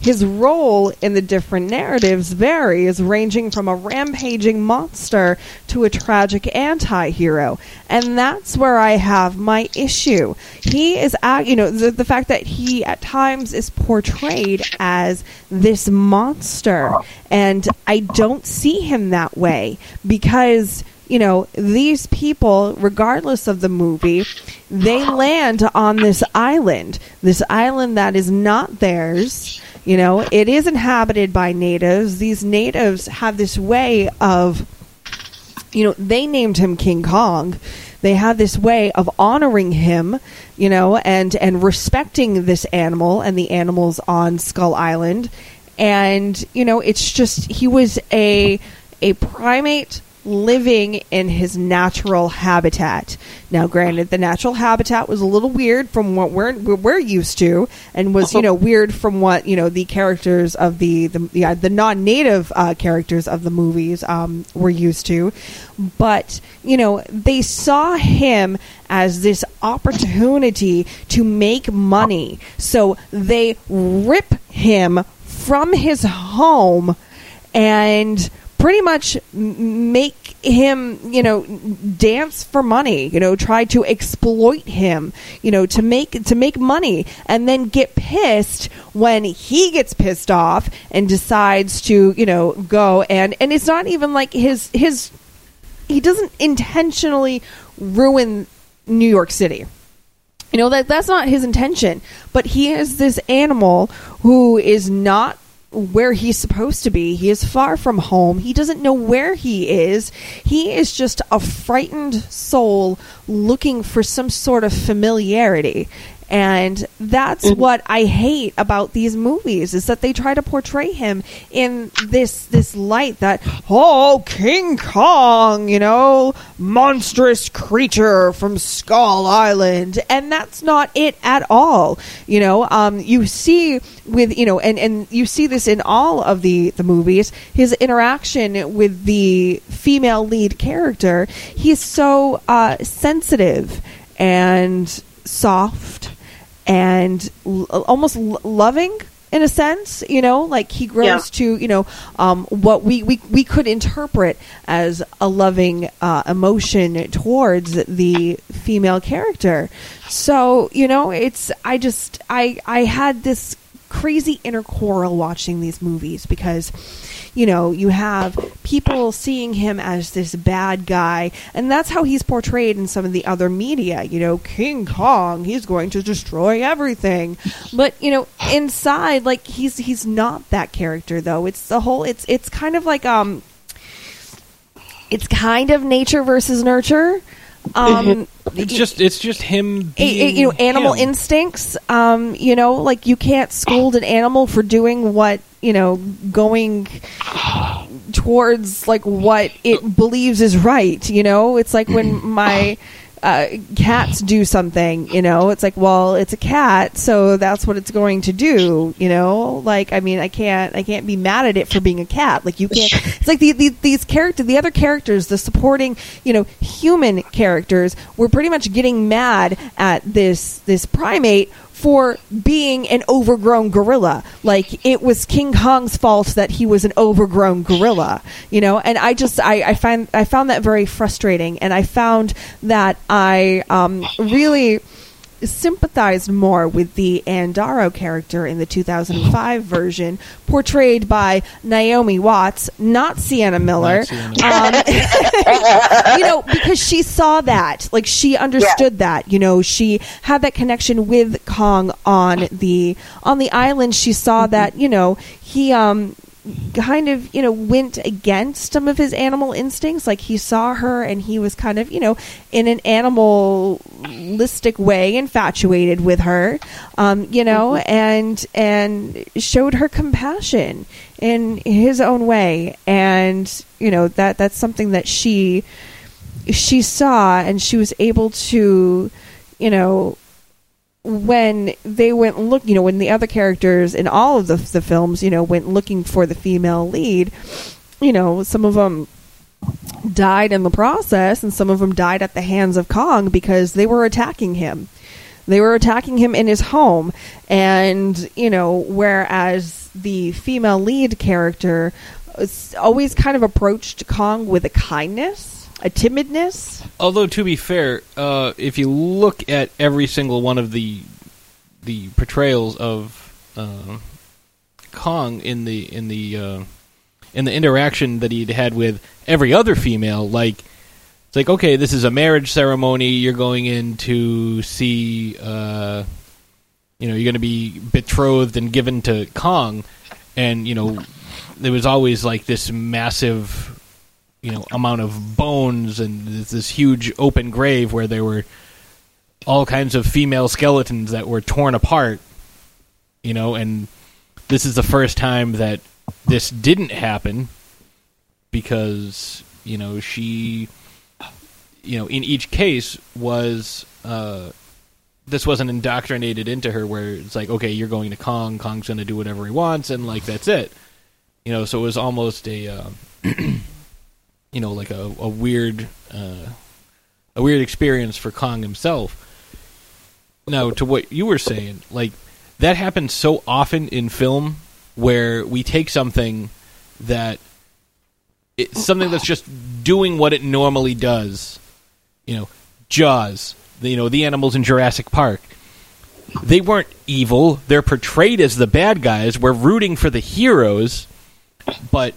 His role in the different narratives varies, ranging from a rampaging monster to a tragic anti hero. And that's where I have my issue. He is, ac- you know, the, the fact that he at times is portrayed as this monster. And I don't see him that way because you know, these people, regardless of the movie, they land on this island. This island that is not theirs. You know, it is inhabited by natives. These natives have this way of, you know, they named him King Kong. They have this way of honoring him, you know, and and respecting this animal and the animals on Skull Island. And you know, it's just he was a a primate living in his natural habitat. Now, granted, the natural habitat was a little weird from what we're we're used to, and was you know weird from what you know the characters of the the the, uh, the non-native uh, characters of the movies um, were used to. But you know they saw him as this opportunity to make money, so they rip him from his home and pretty much make him, you know, dance for money, you know, try to exploit him, you know, to make to make money and then get pissed when he gets pissed off and decides to, you know, go and and it's not even like his his he doesn't intentionally ruin New York City. You know that that's not his intention, but he is this animal who is not where he's supposed to be. He is far from home. He doesn't know where he is. He is just a frightened soul looking for some sort of familiarity. And that's what I hate about these movies is that they try to portray him in this this light that oh King Kong, you know, monstrous creature from Skull Island, and that's not it at all. You know, um, you see with you know, and and you see this in all of the the movies. His interaction with the female lead character, he's so uh, sensitive and soft and l- almost l- loving in a sense. You know, like he grows Yeah. to you know um, what we, we we could interpret as a loving uh, emotion towards the female character. So you know, it's I just I I had this crazy inner quarrel watching these movies because you know you have people seeing him as this bad guy and that's how he's portrayed in some of the other media you know king kong he's going to destroy everything. But you know inside like he's he's not that character though. It's the whole it's it's kind of like um it's kind of nature versus nurture um It's just it's just him being you know animal him. instincts um you know like you can't scold an animal for doing what you know going towards like what it believes is right you know it's like when my uh, cats do something you know? It's like well it's a cat so that's what it's going to do you know? Like i mean i can't i can't be mad at it for being a cat. Like you can't it's like the, the, these characters the other characters the supporting you know human characters were pretty much getting mad at this this primate for being an overgrown gorilla. Like it was King Kong's fault that he was an overgrown gorilla, you know. And I just I, I find I found that very frustrating, and I found that I um, really sympathized more with the Ann Darrow character in the 2005 version, portrayed by Naomi Watts, not Sienna Miller. Um, you know, because she saw that, like she understood that. You know, she had that connection with Kong on the on the island. She saw that. You know, he um kind of you know went against some of his animal instincts. Like he saw her and he was kind of you know in an animalistic way infatuated with her um, you know and and showed her compassion in his own way. And you know that that's something that she she saw and she was able to you know when they went look, you know, when the other characters in all of the, the films, you know, went looking for the female lead, you know, some of them died in the process and some of them died at the hands of Kong because they were attacking him. They were attacking him in his home. And, you know, whereas the female lead character always kind of approached Kong with a kindness, a timidness. Although to be fair, uh, if you look at every single one of the the portrayals of uh, Kong in the in the uh, in the interaction that he'd had with every other female, like it's like okay, this is a marriage ceremony. You're going in to see, uh, you know, you're going to be betrothed and given to Kong, and you know, there was always like this massive you know amount of bones and this, huge open grave where there were all kinds of female skeletons that were torn apart you know and this is the first time that this didn't happen because you know she you know in each case was uh this wasn't indoctrinated into her where it's like okay you're going to kong kong's going to do whatever he wants and like that's it. You know so it was almost a uh, you know like a, a weird uh, a weird experience for Kong himself. Now to what you were saying, like that happens so often in film where we take something that something that's just doing what it normally does. You know, Jaws, the, you know, the animals in Jurassic Park. They weren't evil. They're portrayed as the bad guys. We're rooting for the heroes, but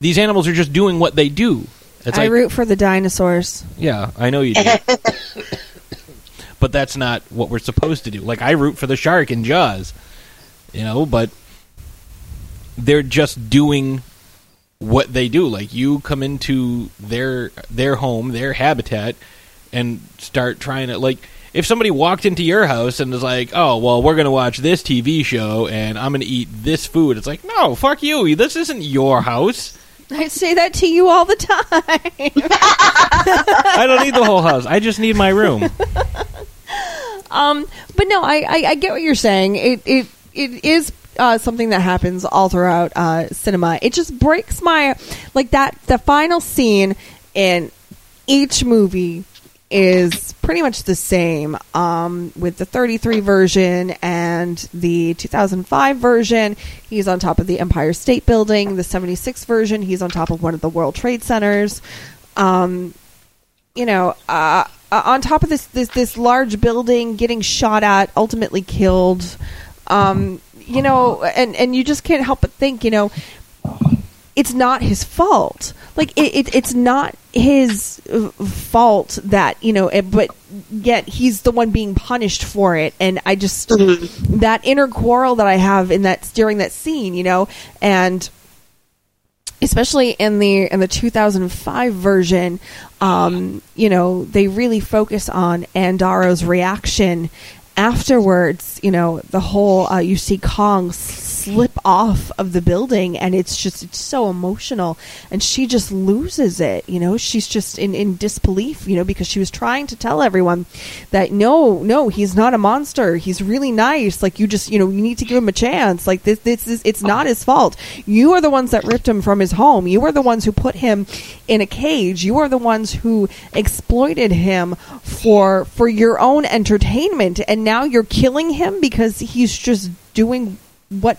these animals are just doing what they do. It's I like, root for the dinosaurs. yeah, I know you do. but that's not what we're supposed to do. Like I root for the shark in Jaws, you know, but they're just doing what they do. Like you come into their their home, their habitat and start trying to like if somebody walked into your house and was like, "Oh, well, we're going to watch this TV show and I'm going to eat this food." It's like, "No, fuck you. This isn't your house." I say that to you all the time. I don't need the whole house. I just need my room. Um, but no, I, I, I get what you're saying. It it it is uh, something that happens all throughout uh, cinema. It just breaks my like that the final scene in each movie is pretty much the same um, with the 33 version and the 2005 version. He's on top of the Empire State Building. The 76 version, he's on top of one of the World Trade Centers. Um, you know, uh, uh, on top of this, this this large building, getting shot at, ultimately killed. Um, you know, and and you just can't help but think, you know, it's not his fault. Like it, it it's not his fault that you know, it, but yet he's the one being punished for it. And I just that inner quarrel that I have in that during that scene, you know, and especially in the in the 2005 version um, you know they really focus on Ann Darrow's reaction afterwards you know the whole uh, you see Kong slip off of the building and it's just it's so emotional. And she just loses it you know? She's just in in disbelief you know because she was trying to tell everyone that no no he's not a monster. He's really nice. Like you just you know you need to give him a chance. Like this this is it's not his fault. You are the ones that ripped him from his home. You are the ones who put him in a cage. You are the ones who exploited him for for your own entertainment. And now you're killing him because he's just doing what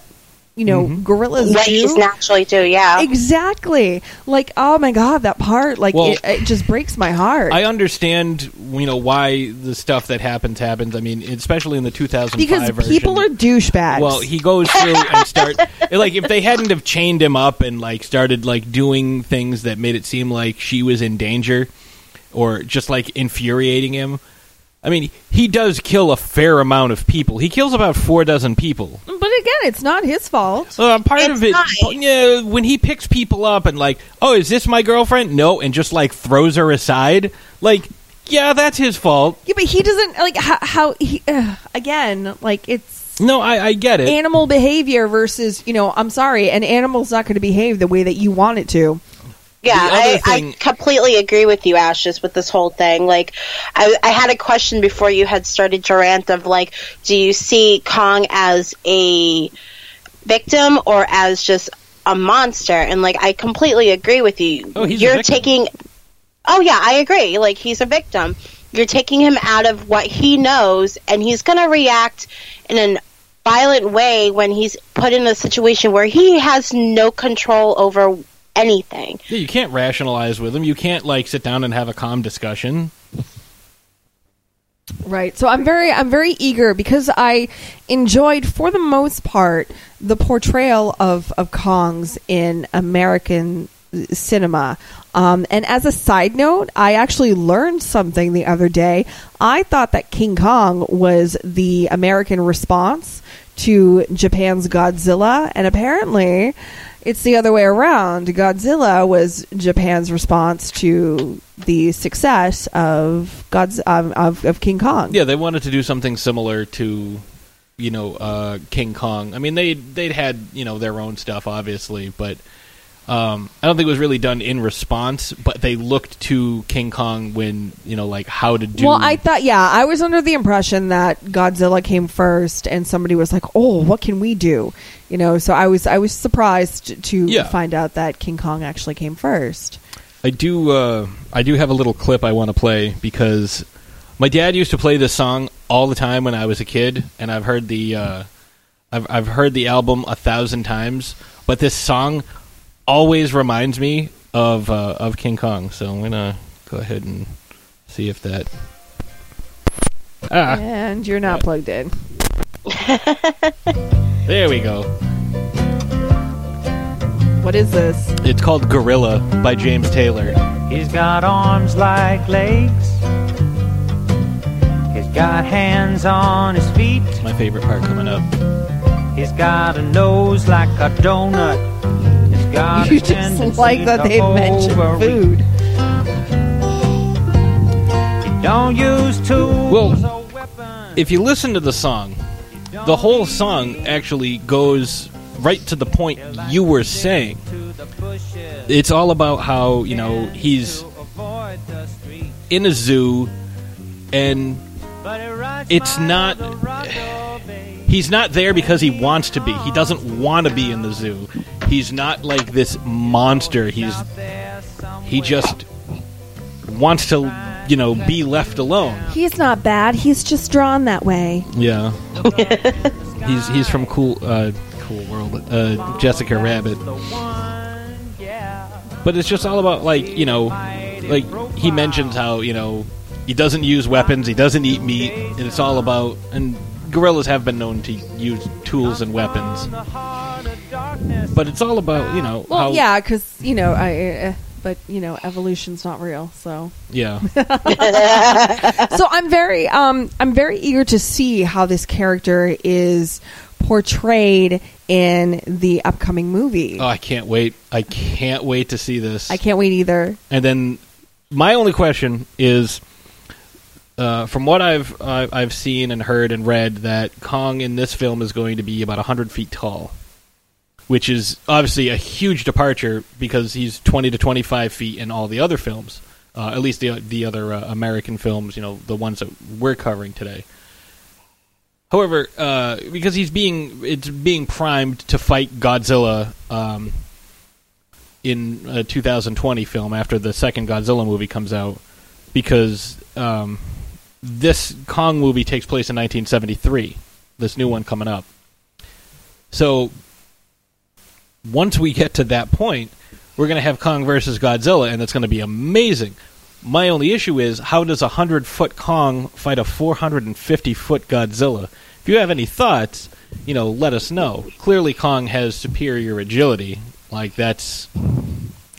you know mm-hmm. gorillas What do he's naturally do, yeah. exactly like oh my god that part like Well- it, it just breaks my heart I understand, you know, why the stuff that happens happens. I mean, especially in the 2005 because version. people are douchebags Well, he goes through and start like if they hadn't have chained him up and like started like doing things that made it seem like she was in danger or just like infuriating him. I mean, he does kill a fair amount of people. He kills about four dozen people. but again it's not his fault Uh, part of it, yeah, when he picks people up and like, oh, is this my girlfriend? No, and just like throws her aside. Like, yeah, that's his fault. yeah but he doesn't like how, how he uh, again like it's No, I, I get it. animal behavior versus you know i'm sorry an animal's not going to behave the way that you want it to Yeah, I, thing- I completely agree with you, Ashes, with this whole thing. Like, I, I had a question before you had started to rant of like, do you see Kong as a victim or as just a monster? And like, I completely agree with you. Oh, he's a You're victim. taking. Oh yeah, I agree. Like, he's a victim. You're taking him out of what he knows, and he's gonna react in an violent way when he's put in a situation where he has no control over anything. Yeah, you can't rationalize with them. You can't like sit down and have a calm discussion. Right. So I'm very I'm very eager because I enjoyed for the most part the portrayal of of Kongs in American cinema. Um, and as a side note, I actually learned something the other day. I thought that King Kong was the American response to Japan's Godzilla, and apparently it's the other way around. Godzilla was Japan's response to the success of God's um, of, of King Kong. Yeah, they wanted to do something similar to, you know, uh, King Kong. I mean, they they'd had you know their own stuff, obviously, but um, I don't think it was really done in response. But they looked to King Kong when you know, like how to do. Well, I thought, yeah, I was under the impression that Godzilla came first, and somebody was like, "Oh, what can we do?" You know, so I was I was surprised to Yeah. find out that King Kong actually came first. I do. Uh, I do have a little clip I want to play because my dad used to play this song all the time when I was a kid, and I've heard the uh, I've I've heard the album a thousand times, but this song always reminds me of uh, of King Kong. So I'm gonna go ahead and see if that. Ah, And you're not plugged in. there we go. What is this? It's called Gorilla by James Taylor. He's got arms like legs. He's got hands on his feet. My favorite part coming up. He's got a nose like a donut. He's You just like that they mentioned food. He don't use tools. Well, if you listen to the song, the whole song actually goes right to the point you were saying. It's all about how, you know, he's in a zoo and it's not he's not there because he wants to be. He doesn't want to be in the zoo. He's not like this monster. He's he just wants to you know, be left alone. He's not bad. He's just drawn that way. Yeah. he's he's from Cool uh, Cool World. Uh, Jessica Rabbit. But it's just all about like you know, like he mentions how you know he doesn't use weapons, he doesn't eat meat, and it's all about and gorillas have been known to use tools and weapons. But it's all about you know Well, how yeah, because you know, I. Uh, but you know, evolution's not real, so. yeah. so I'm very, um, I'm very eager to see how this character is portrayed in the upcoming movie. Oh, I can't wait! I can't wait to see this. I can't wait either. And then my only question is, uh, from what I've uh, I've seen and heard and read, that Kong in this film is going to be about hundred feet tall, which is obviously a huge departure because he's twenty to twenty five feet in all the other films, uh, at least the the other uh, American films, you know, the ones that we're covering today. However, uh, because he's being it's being primed to fight Godzilla. Um, in a 2020 film after the second Godzilla movie comes out because um, this Kong movie takes place in 1973. This new one coming up. So once we get to that point, we're going to have Kong versus Godzilla, and it's going to be amazing. My only issue is how does a hundred foot Kong fight a 450 foot Godzilla? If you have any thoughts, you know, let us know. Clearly, Kong has superior agility. Like that's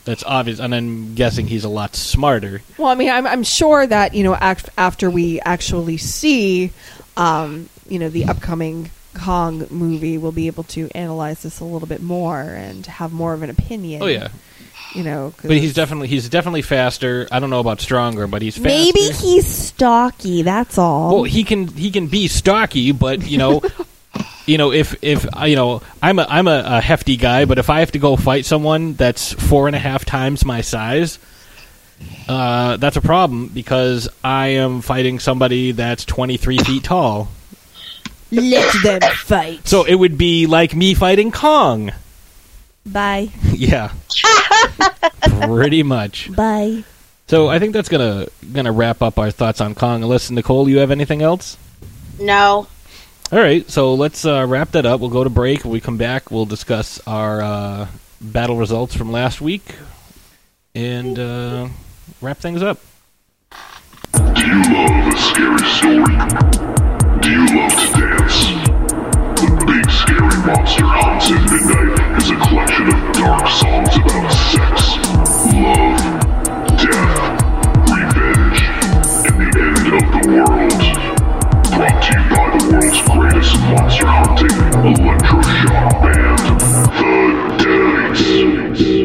that's obvious, and I'm guessing he's a lot smarter. Well, I mean, I'm, I'm sure that you know after we actually see, um, you know, the upcoming Kong movie, we'll be able to analyze this a little bit more and have more of an opinion. Oh yeah, you know, 'cause but he's definitely he's definitely faster. I don't know about stronger, but he's faster. maybe he's stocky. That's all. Well, he can he can be stocky, but you know, you know if if uh, you know I'm a I'm a, a hefty guy, but if I have to go fight someone that's four and a half times my size, uh, that's a problem because I am fighting somebody that's 23 feet tall. Let them fight. So it would be like me fighting Kong. Bye. yeah, pretty much. Bye. So I think that's gonna gonna wrap up our thoughts on Kong. Unless Nicole, you have anything else? No. All right, so let's uh, wrap that up. We'll go to break. When we come back, we'll discuss our uh, battle results from last week and uh, wrap things up. Do you love a scary story? You love to dance? The Big Scary Monster Hunts in Midnight is a collection of dark songs about sex, love, death, revenge, and the end of the world. Brought to you by the world's greatest monster hunting electroshock band, The Deadies.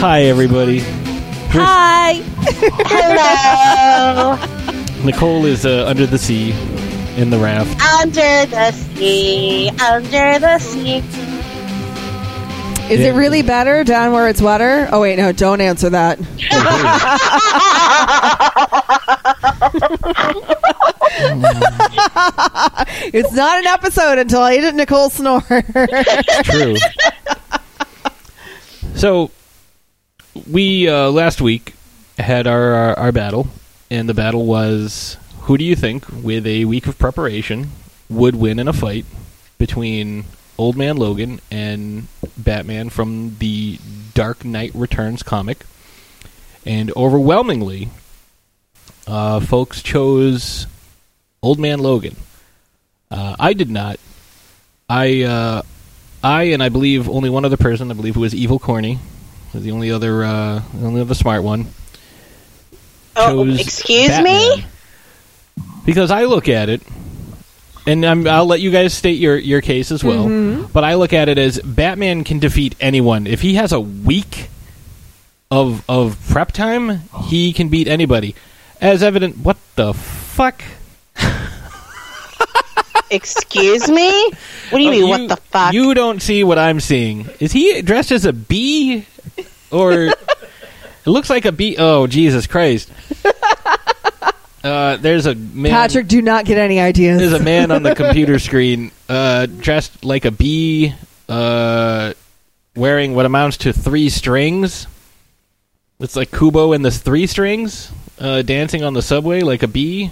Hi, everybody. Hi. Hello. Nicole is uh, under the sea in the raft. under the sea, under the sea. Is Yeah. it really better down where it's wetter? Oh wait, no, don't answer that. it's not an episode until I hit Nicole snore. True. so we uh, last week had our, our our battle, and the battle was who do you think, with a week of preparation, would win in a fight between Old Man Logan and Batman from the Dark Knight Returns comic? And overwhelmingly, uh, folks chose Old Man Logan. Uh, I did not. I, uh, I, and I believe only one other person. I believe who was Evil Corny, the only other, uh, the only other smart one. Oh, excuse Batman. me? Because I look at it, and I'm, I'll let you guys state your, your case as well. Mhm. But I look at it as Batman can defeat anyone if he has a week of of prep time. He can beat anybody. As evident, what the fuck? Excuse me? What do you Oh, mean, what the fuck? You don't see what I'm seeing. Is he dressed as a bee, or it looks like a bee? Oh Jesus Christ! Uh, there's a man. Patrick, do not get any ideas. There's a man on the computer screen uh, dressed like a bee, uh, wearing what amounts to three strings. It's like Kubo and the three strings, uh, dancing on the subway like a bee.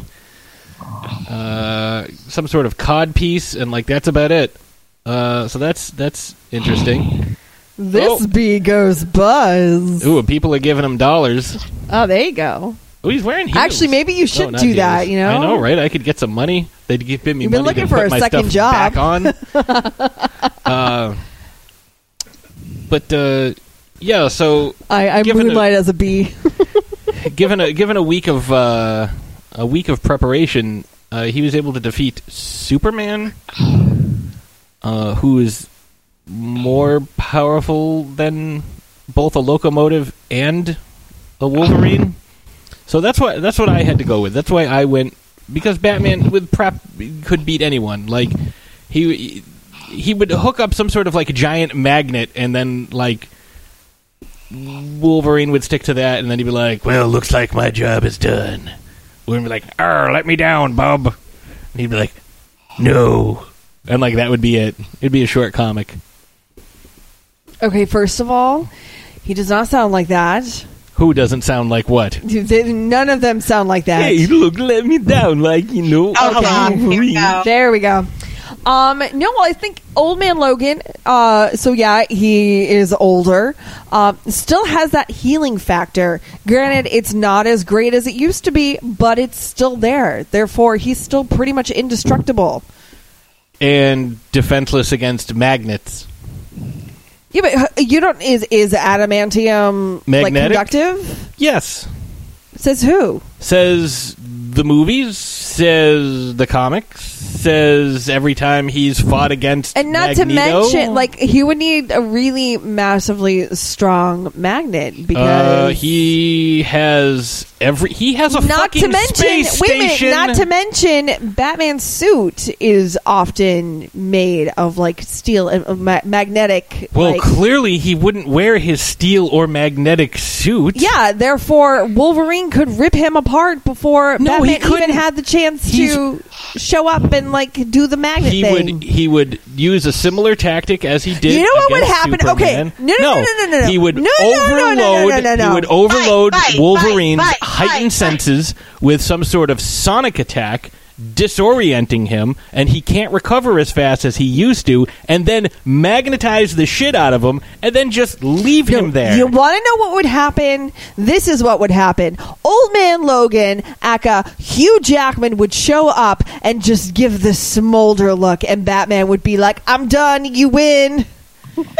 Uh, some sort of cod piece, and like that's about it. Uh, so that's that's interesting. This bee goes buzz. Ooh, people are giving him dollars. Oh, there you go. Oh, he's wearing heels. Actually, maybe you should No, do that. You know, I know, right? I could get some money. They'd give me You've been money looking to for a second job. back on. uh, but uh, yeah, so I, I Given a- moonlight as a bee. given a given a week of uh, a week of preparation, uh, he was able to defeat Superman, uh, who is more powerful than both a locomotive and a Wolverine. So that's what that's what I had to go with. That's why I went because Batman with prep could beat anyone. Like he he would hook up some sort of like giant magnet and then like Wolverine would stick to that, and then he'd be like, "Well, looks like my job is done." Wolverine would be like, "Arr, let me down, bub," and he'd be like, "No," and like that would be it. It'd be a short comic. okay, first of all, he does not sound like that. Who doesn't sound like what? They- None of them sound like that. Hey, look, let me down, like you know. I'm Wolverine. There we go. Um, no, I think Old Man Logan. Uh, so yeah, he is older. Um, still has that healing factor. Granted, it's not as great as it used to be, but it's still there. Therefore, he's still pretty much indestructible. and defenseless against magnets. Yeah, but uh, you don't. Is is adamantium like Magnetic? conductive? Yes, Says who? says the movies, says the comics, says every time he's fought against And not to mention, like he would need a really massively strong magnet Uh, because he has every. He has a not fucking to mention space wait a minute not to mention batman's suit is often made of like steel and uh, ma- magnetic well, like- clearly he wouldn't wear his steel or magnetic suit. yeah therefore wolverine could rip him apart before No, he batman even had the chance to show up and like do the magnet He thing would he would use a similar tactic as he did. You know what would against happen? Superman. Okay. No, no, no, no, no, no. He would No, no, no, no, no, overload. no, no, no, no. He would overload Fight, fight, Wolverine's fight, fight, heightened senses with some sort of sonic attack, disorienting him, and he can't recover as fast as he used to, and then magnetize the shit out of him, and then just leave him there. You want to know what would happen? This is what would happen. Old man Logan, aka Hugh Jackman, would show up and just give the smolder look, and Batman would be like, I'm done, you win.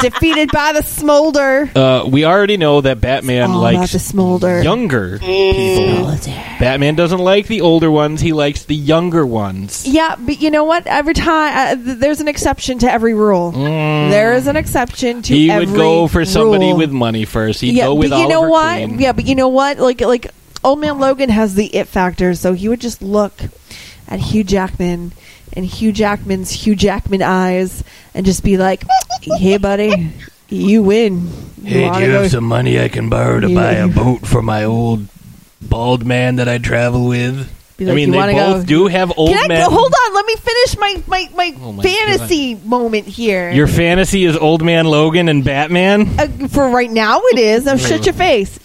Defeated by the smolder. Uh, we already know that Batman all about likes the smolder. younger people. Batman doesn't like the older ones; he likes the younger ones. Yeah, but you know what? Every time uh, th- there's an exception to every rule. There is an exception to Mm. He every would go for somebody rule. with money first. He'd yeah, go with but you know Oliver what? Queen. Yeah, but you know what? Like like Old Man Logan has the it factor, so he would just look at Hugh Jackman and Hugh Jackman's Hugh Jackman eyes and just be like, "Hey, buddy, you win. Hey, do you have some money I can borrow to You- buy a boat for my old bald man that I travel with? Be I mean, "You they both go- do have old Can I men. hold on? Let me finish my my my, Oh my fantasy moment here. Your fantasy is old man Logan and Batman. Uh, for right now, it is. Now, shut your face.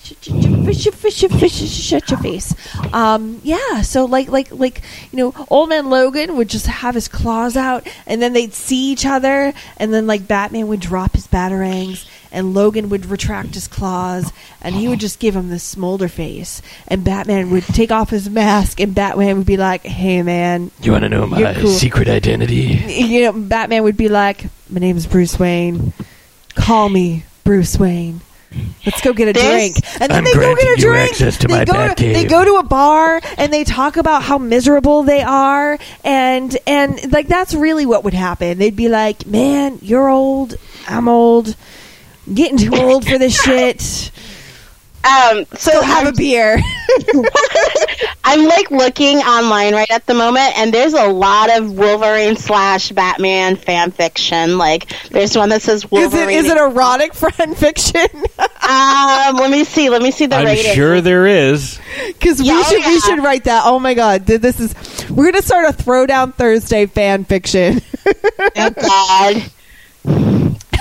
Shut your face. Um, yeah. So, like, like, like, you know, Old Man Logan would just have his claws out, and then they'd see each other, and then like Batman would drop his batarangs, and Logan would retract his claws, and he would just give him this smolder face, and Batman would take off his mask, and Batman would be like, "Hey, man, You want to know my cool. secret identity? you know, Batman would be like, "My name is Bruce Wayne. Call me Bruce Wayne. Let's go get a This- drink." And then I'm they go get a drink. to they my go Batcave. they go to a bar and they talk about how miserable they are, and and like that's really what would happen. They'd be like, "Man, you're old. I'm old. Getting too old for this shit." Um, so Go have I'm, a beer. I'm like looking online right at the moment, and there's a lot of Wolverine slash Batman fan fiction. Like, there's one that says Is it Wolverine. is it erotic fan fiction? um, let me see. Let me see the I'm rating. sure there is. Because we oh, should we should write that. Oh my god, this is we're gonna start a Throwdown Thursday fan fiction. Oh God.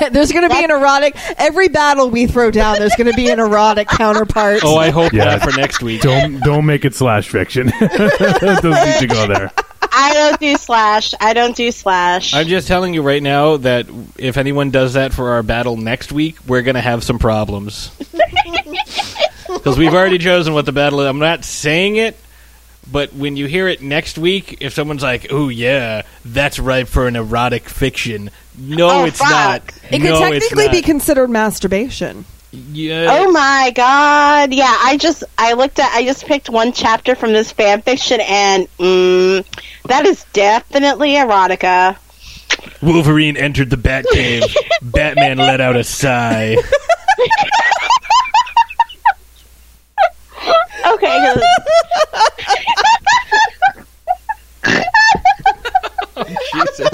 there's gonna be an erotic every battle we throw down. There's gonna be an erotic counterpart. Oh, I hope Yeah. that for next week. Don't don't make it slash fiction. Doesn't need to go there. I don't do slash. I don't do slash. I'm just telling you right now that if anyone does that for our battle next week, we're going to have some problems. Because we've already chosen what the battle is. I'm not saying it, but when you hear it next week, if someone's like, oh, yeah, that's ripe for an erotic fiction. No, Oh, it's fuck. not. it could no, it's technically be considered masturbation. Yeah. Oh my god! Yeah, I just I looked at I just picked one chapter from this fan fiction, and mm, that is definitely erotica. Wolverine entered the Batcave. Batman let out a sigh. Okay, Jesus.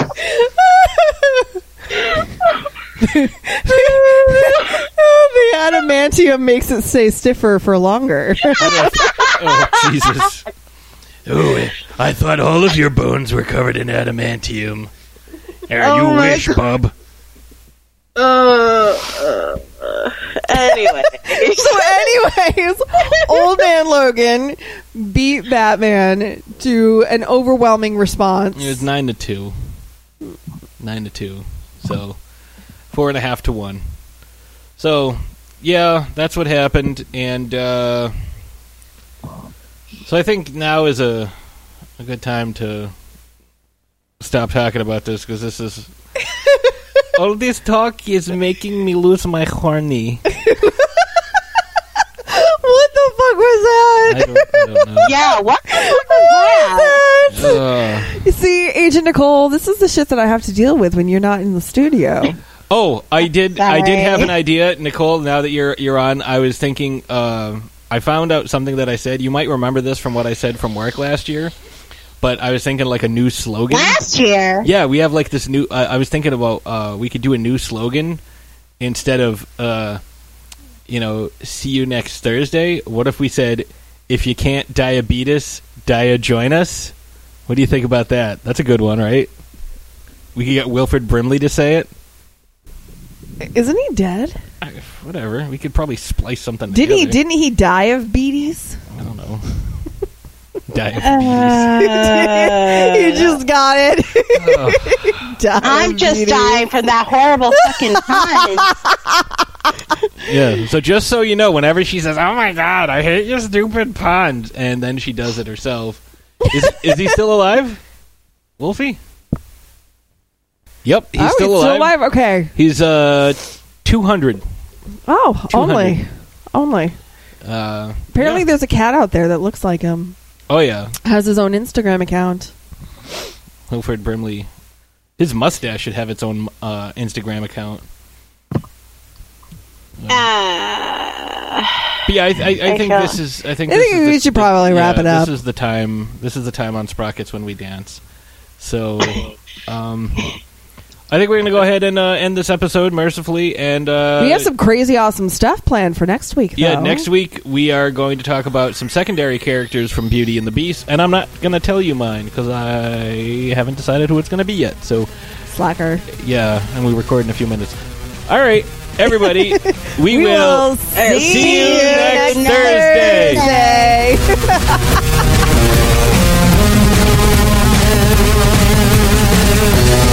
The adamantium makes it stay stiffer for longer. oh, Jesus. Oh, I thought all of your bones were covered in adamantium. There, Oh you wish, God. bub. uh, uh, uh, anyway, so, anyways, old man Logan beat Batman to an overwhelming response. It was nine to two. Nine to two. So four and a half to one. So yeah, that's what happened, and uh, so I think now is a a good time to stop talking about this because this is all this talk is making me lose my horny. what the fuck was that? I don't, I don't know. yeah, what? What was that? Uh, You see, Agent Nicole, this is the shit that I have to deal with when you're not in the studio. Oh, I did. I did have an idea, Nicole. Now that you're you're on, I was thinking. Uh, I found out something that I said. You might remember this from what I said from work last year, but I was thinking like a new slogan. Last year, Yeah, we have like this new. Uh, I was thinking about uh, we could do a new slogan instead of uh, you know, see you next Thursday. What if we said, if you can't diabetes, dia join us? What do you think about that? That's a good one, right? We could get Wilford Brimley to say it. Isn't he dead? I- Whatever. We could probably splice something. Didn't he? Didn't he die of beaties? I don't know. Diabetes. Uh, you just got it. Die I'm of just beaties. dying from that horrible fucking pun. yeah. So just so you know, whenever she says, "Oh my god, I hate your stupid puns," and then she does it herself, is is he still alive? Wolfie? Yep, he's oh, still alive. still alive. Okay. He's uh two hundred. Oh, 200. only, only. Uh, Apparently, yeah. there's a cat out there that looks like him. Oh yeah, Has his own Instagram account. Wilford Brimley. His mustache should have its own uh, Instagram account. Uh, But yeah, I, I, I think this is. I think. I think we the- should the- probably wrap yeah, it up. This is the time. This is the time on Sprockets when we dance. So, um, I think we're going to go ahead and uh, end this episode mercifully. And uh, we have some crazy, awesome stuff planned for next week. Yeah, next week we are going to talk about some secondary characters from Beauty and the Beast, and I'm not going to tell you mine because I haven't decided who it's going to be yet. So, slacker. yeah, and we record in a few minutes. All right, everybody, we, We will will see, you you next next Thursday. Thursday.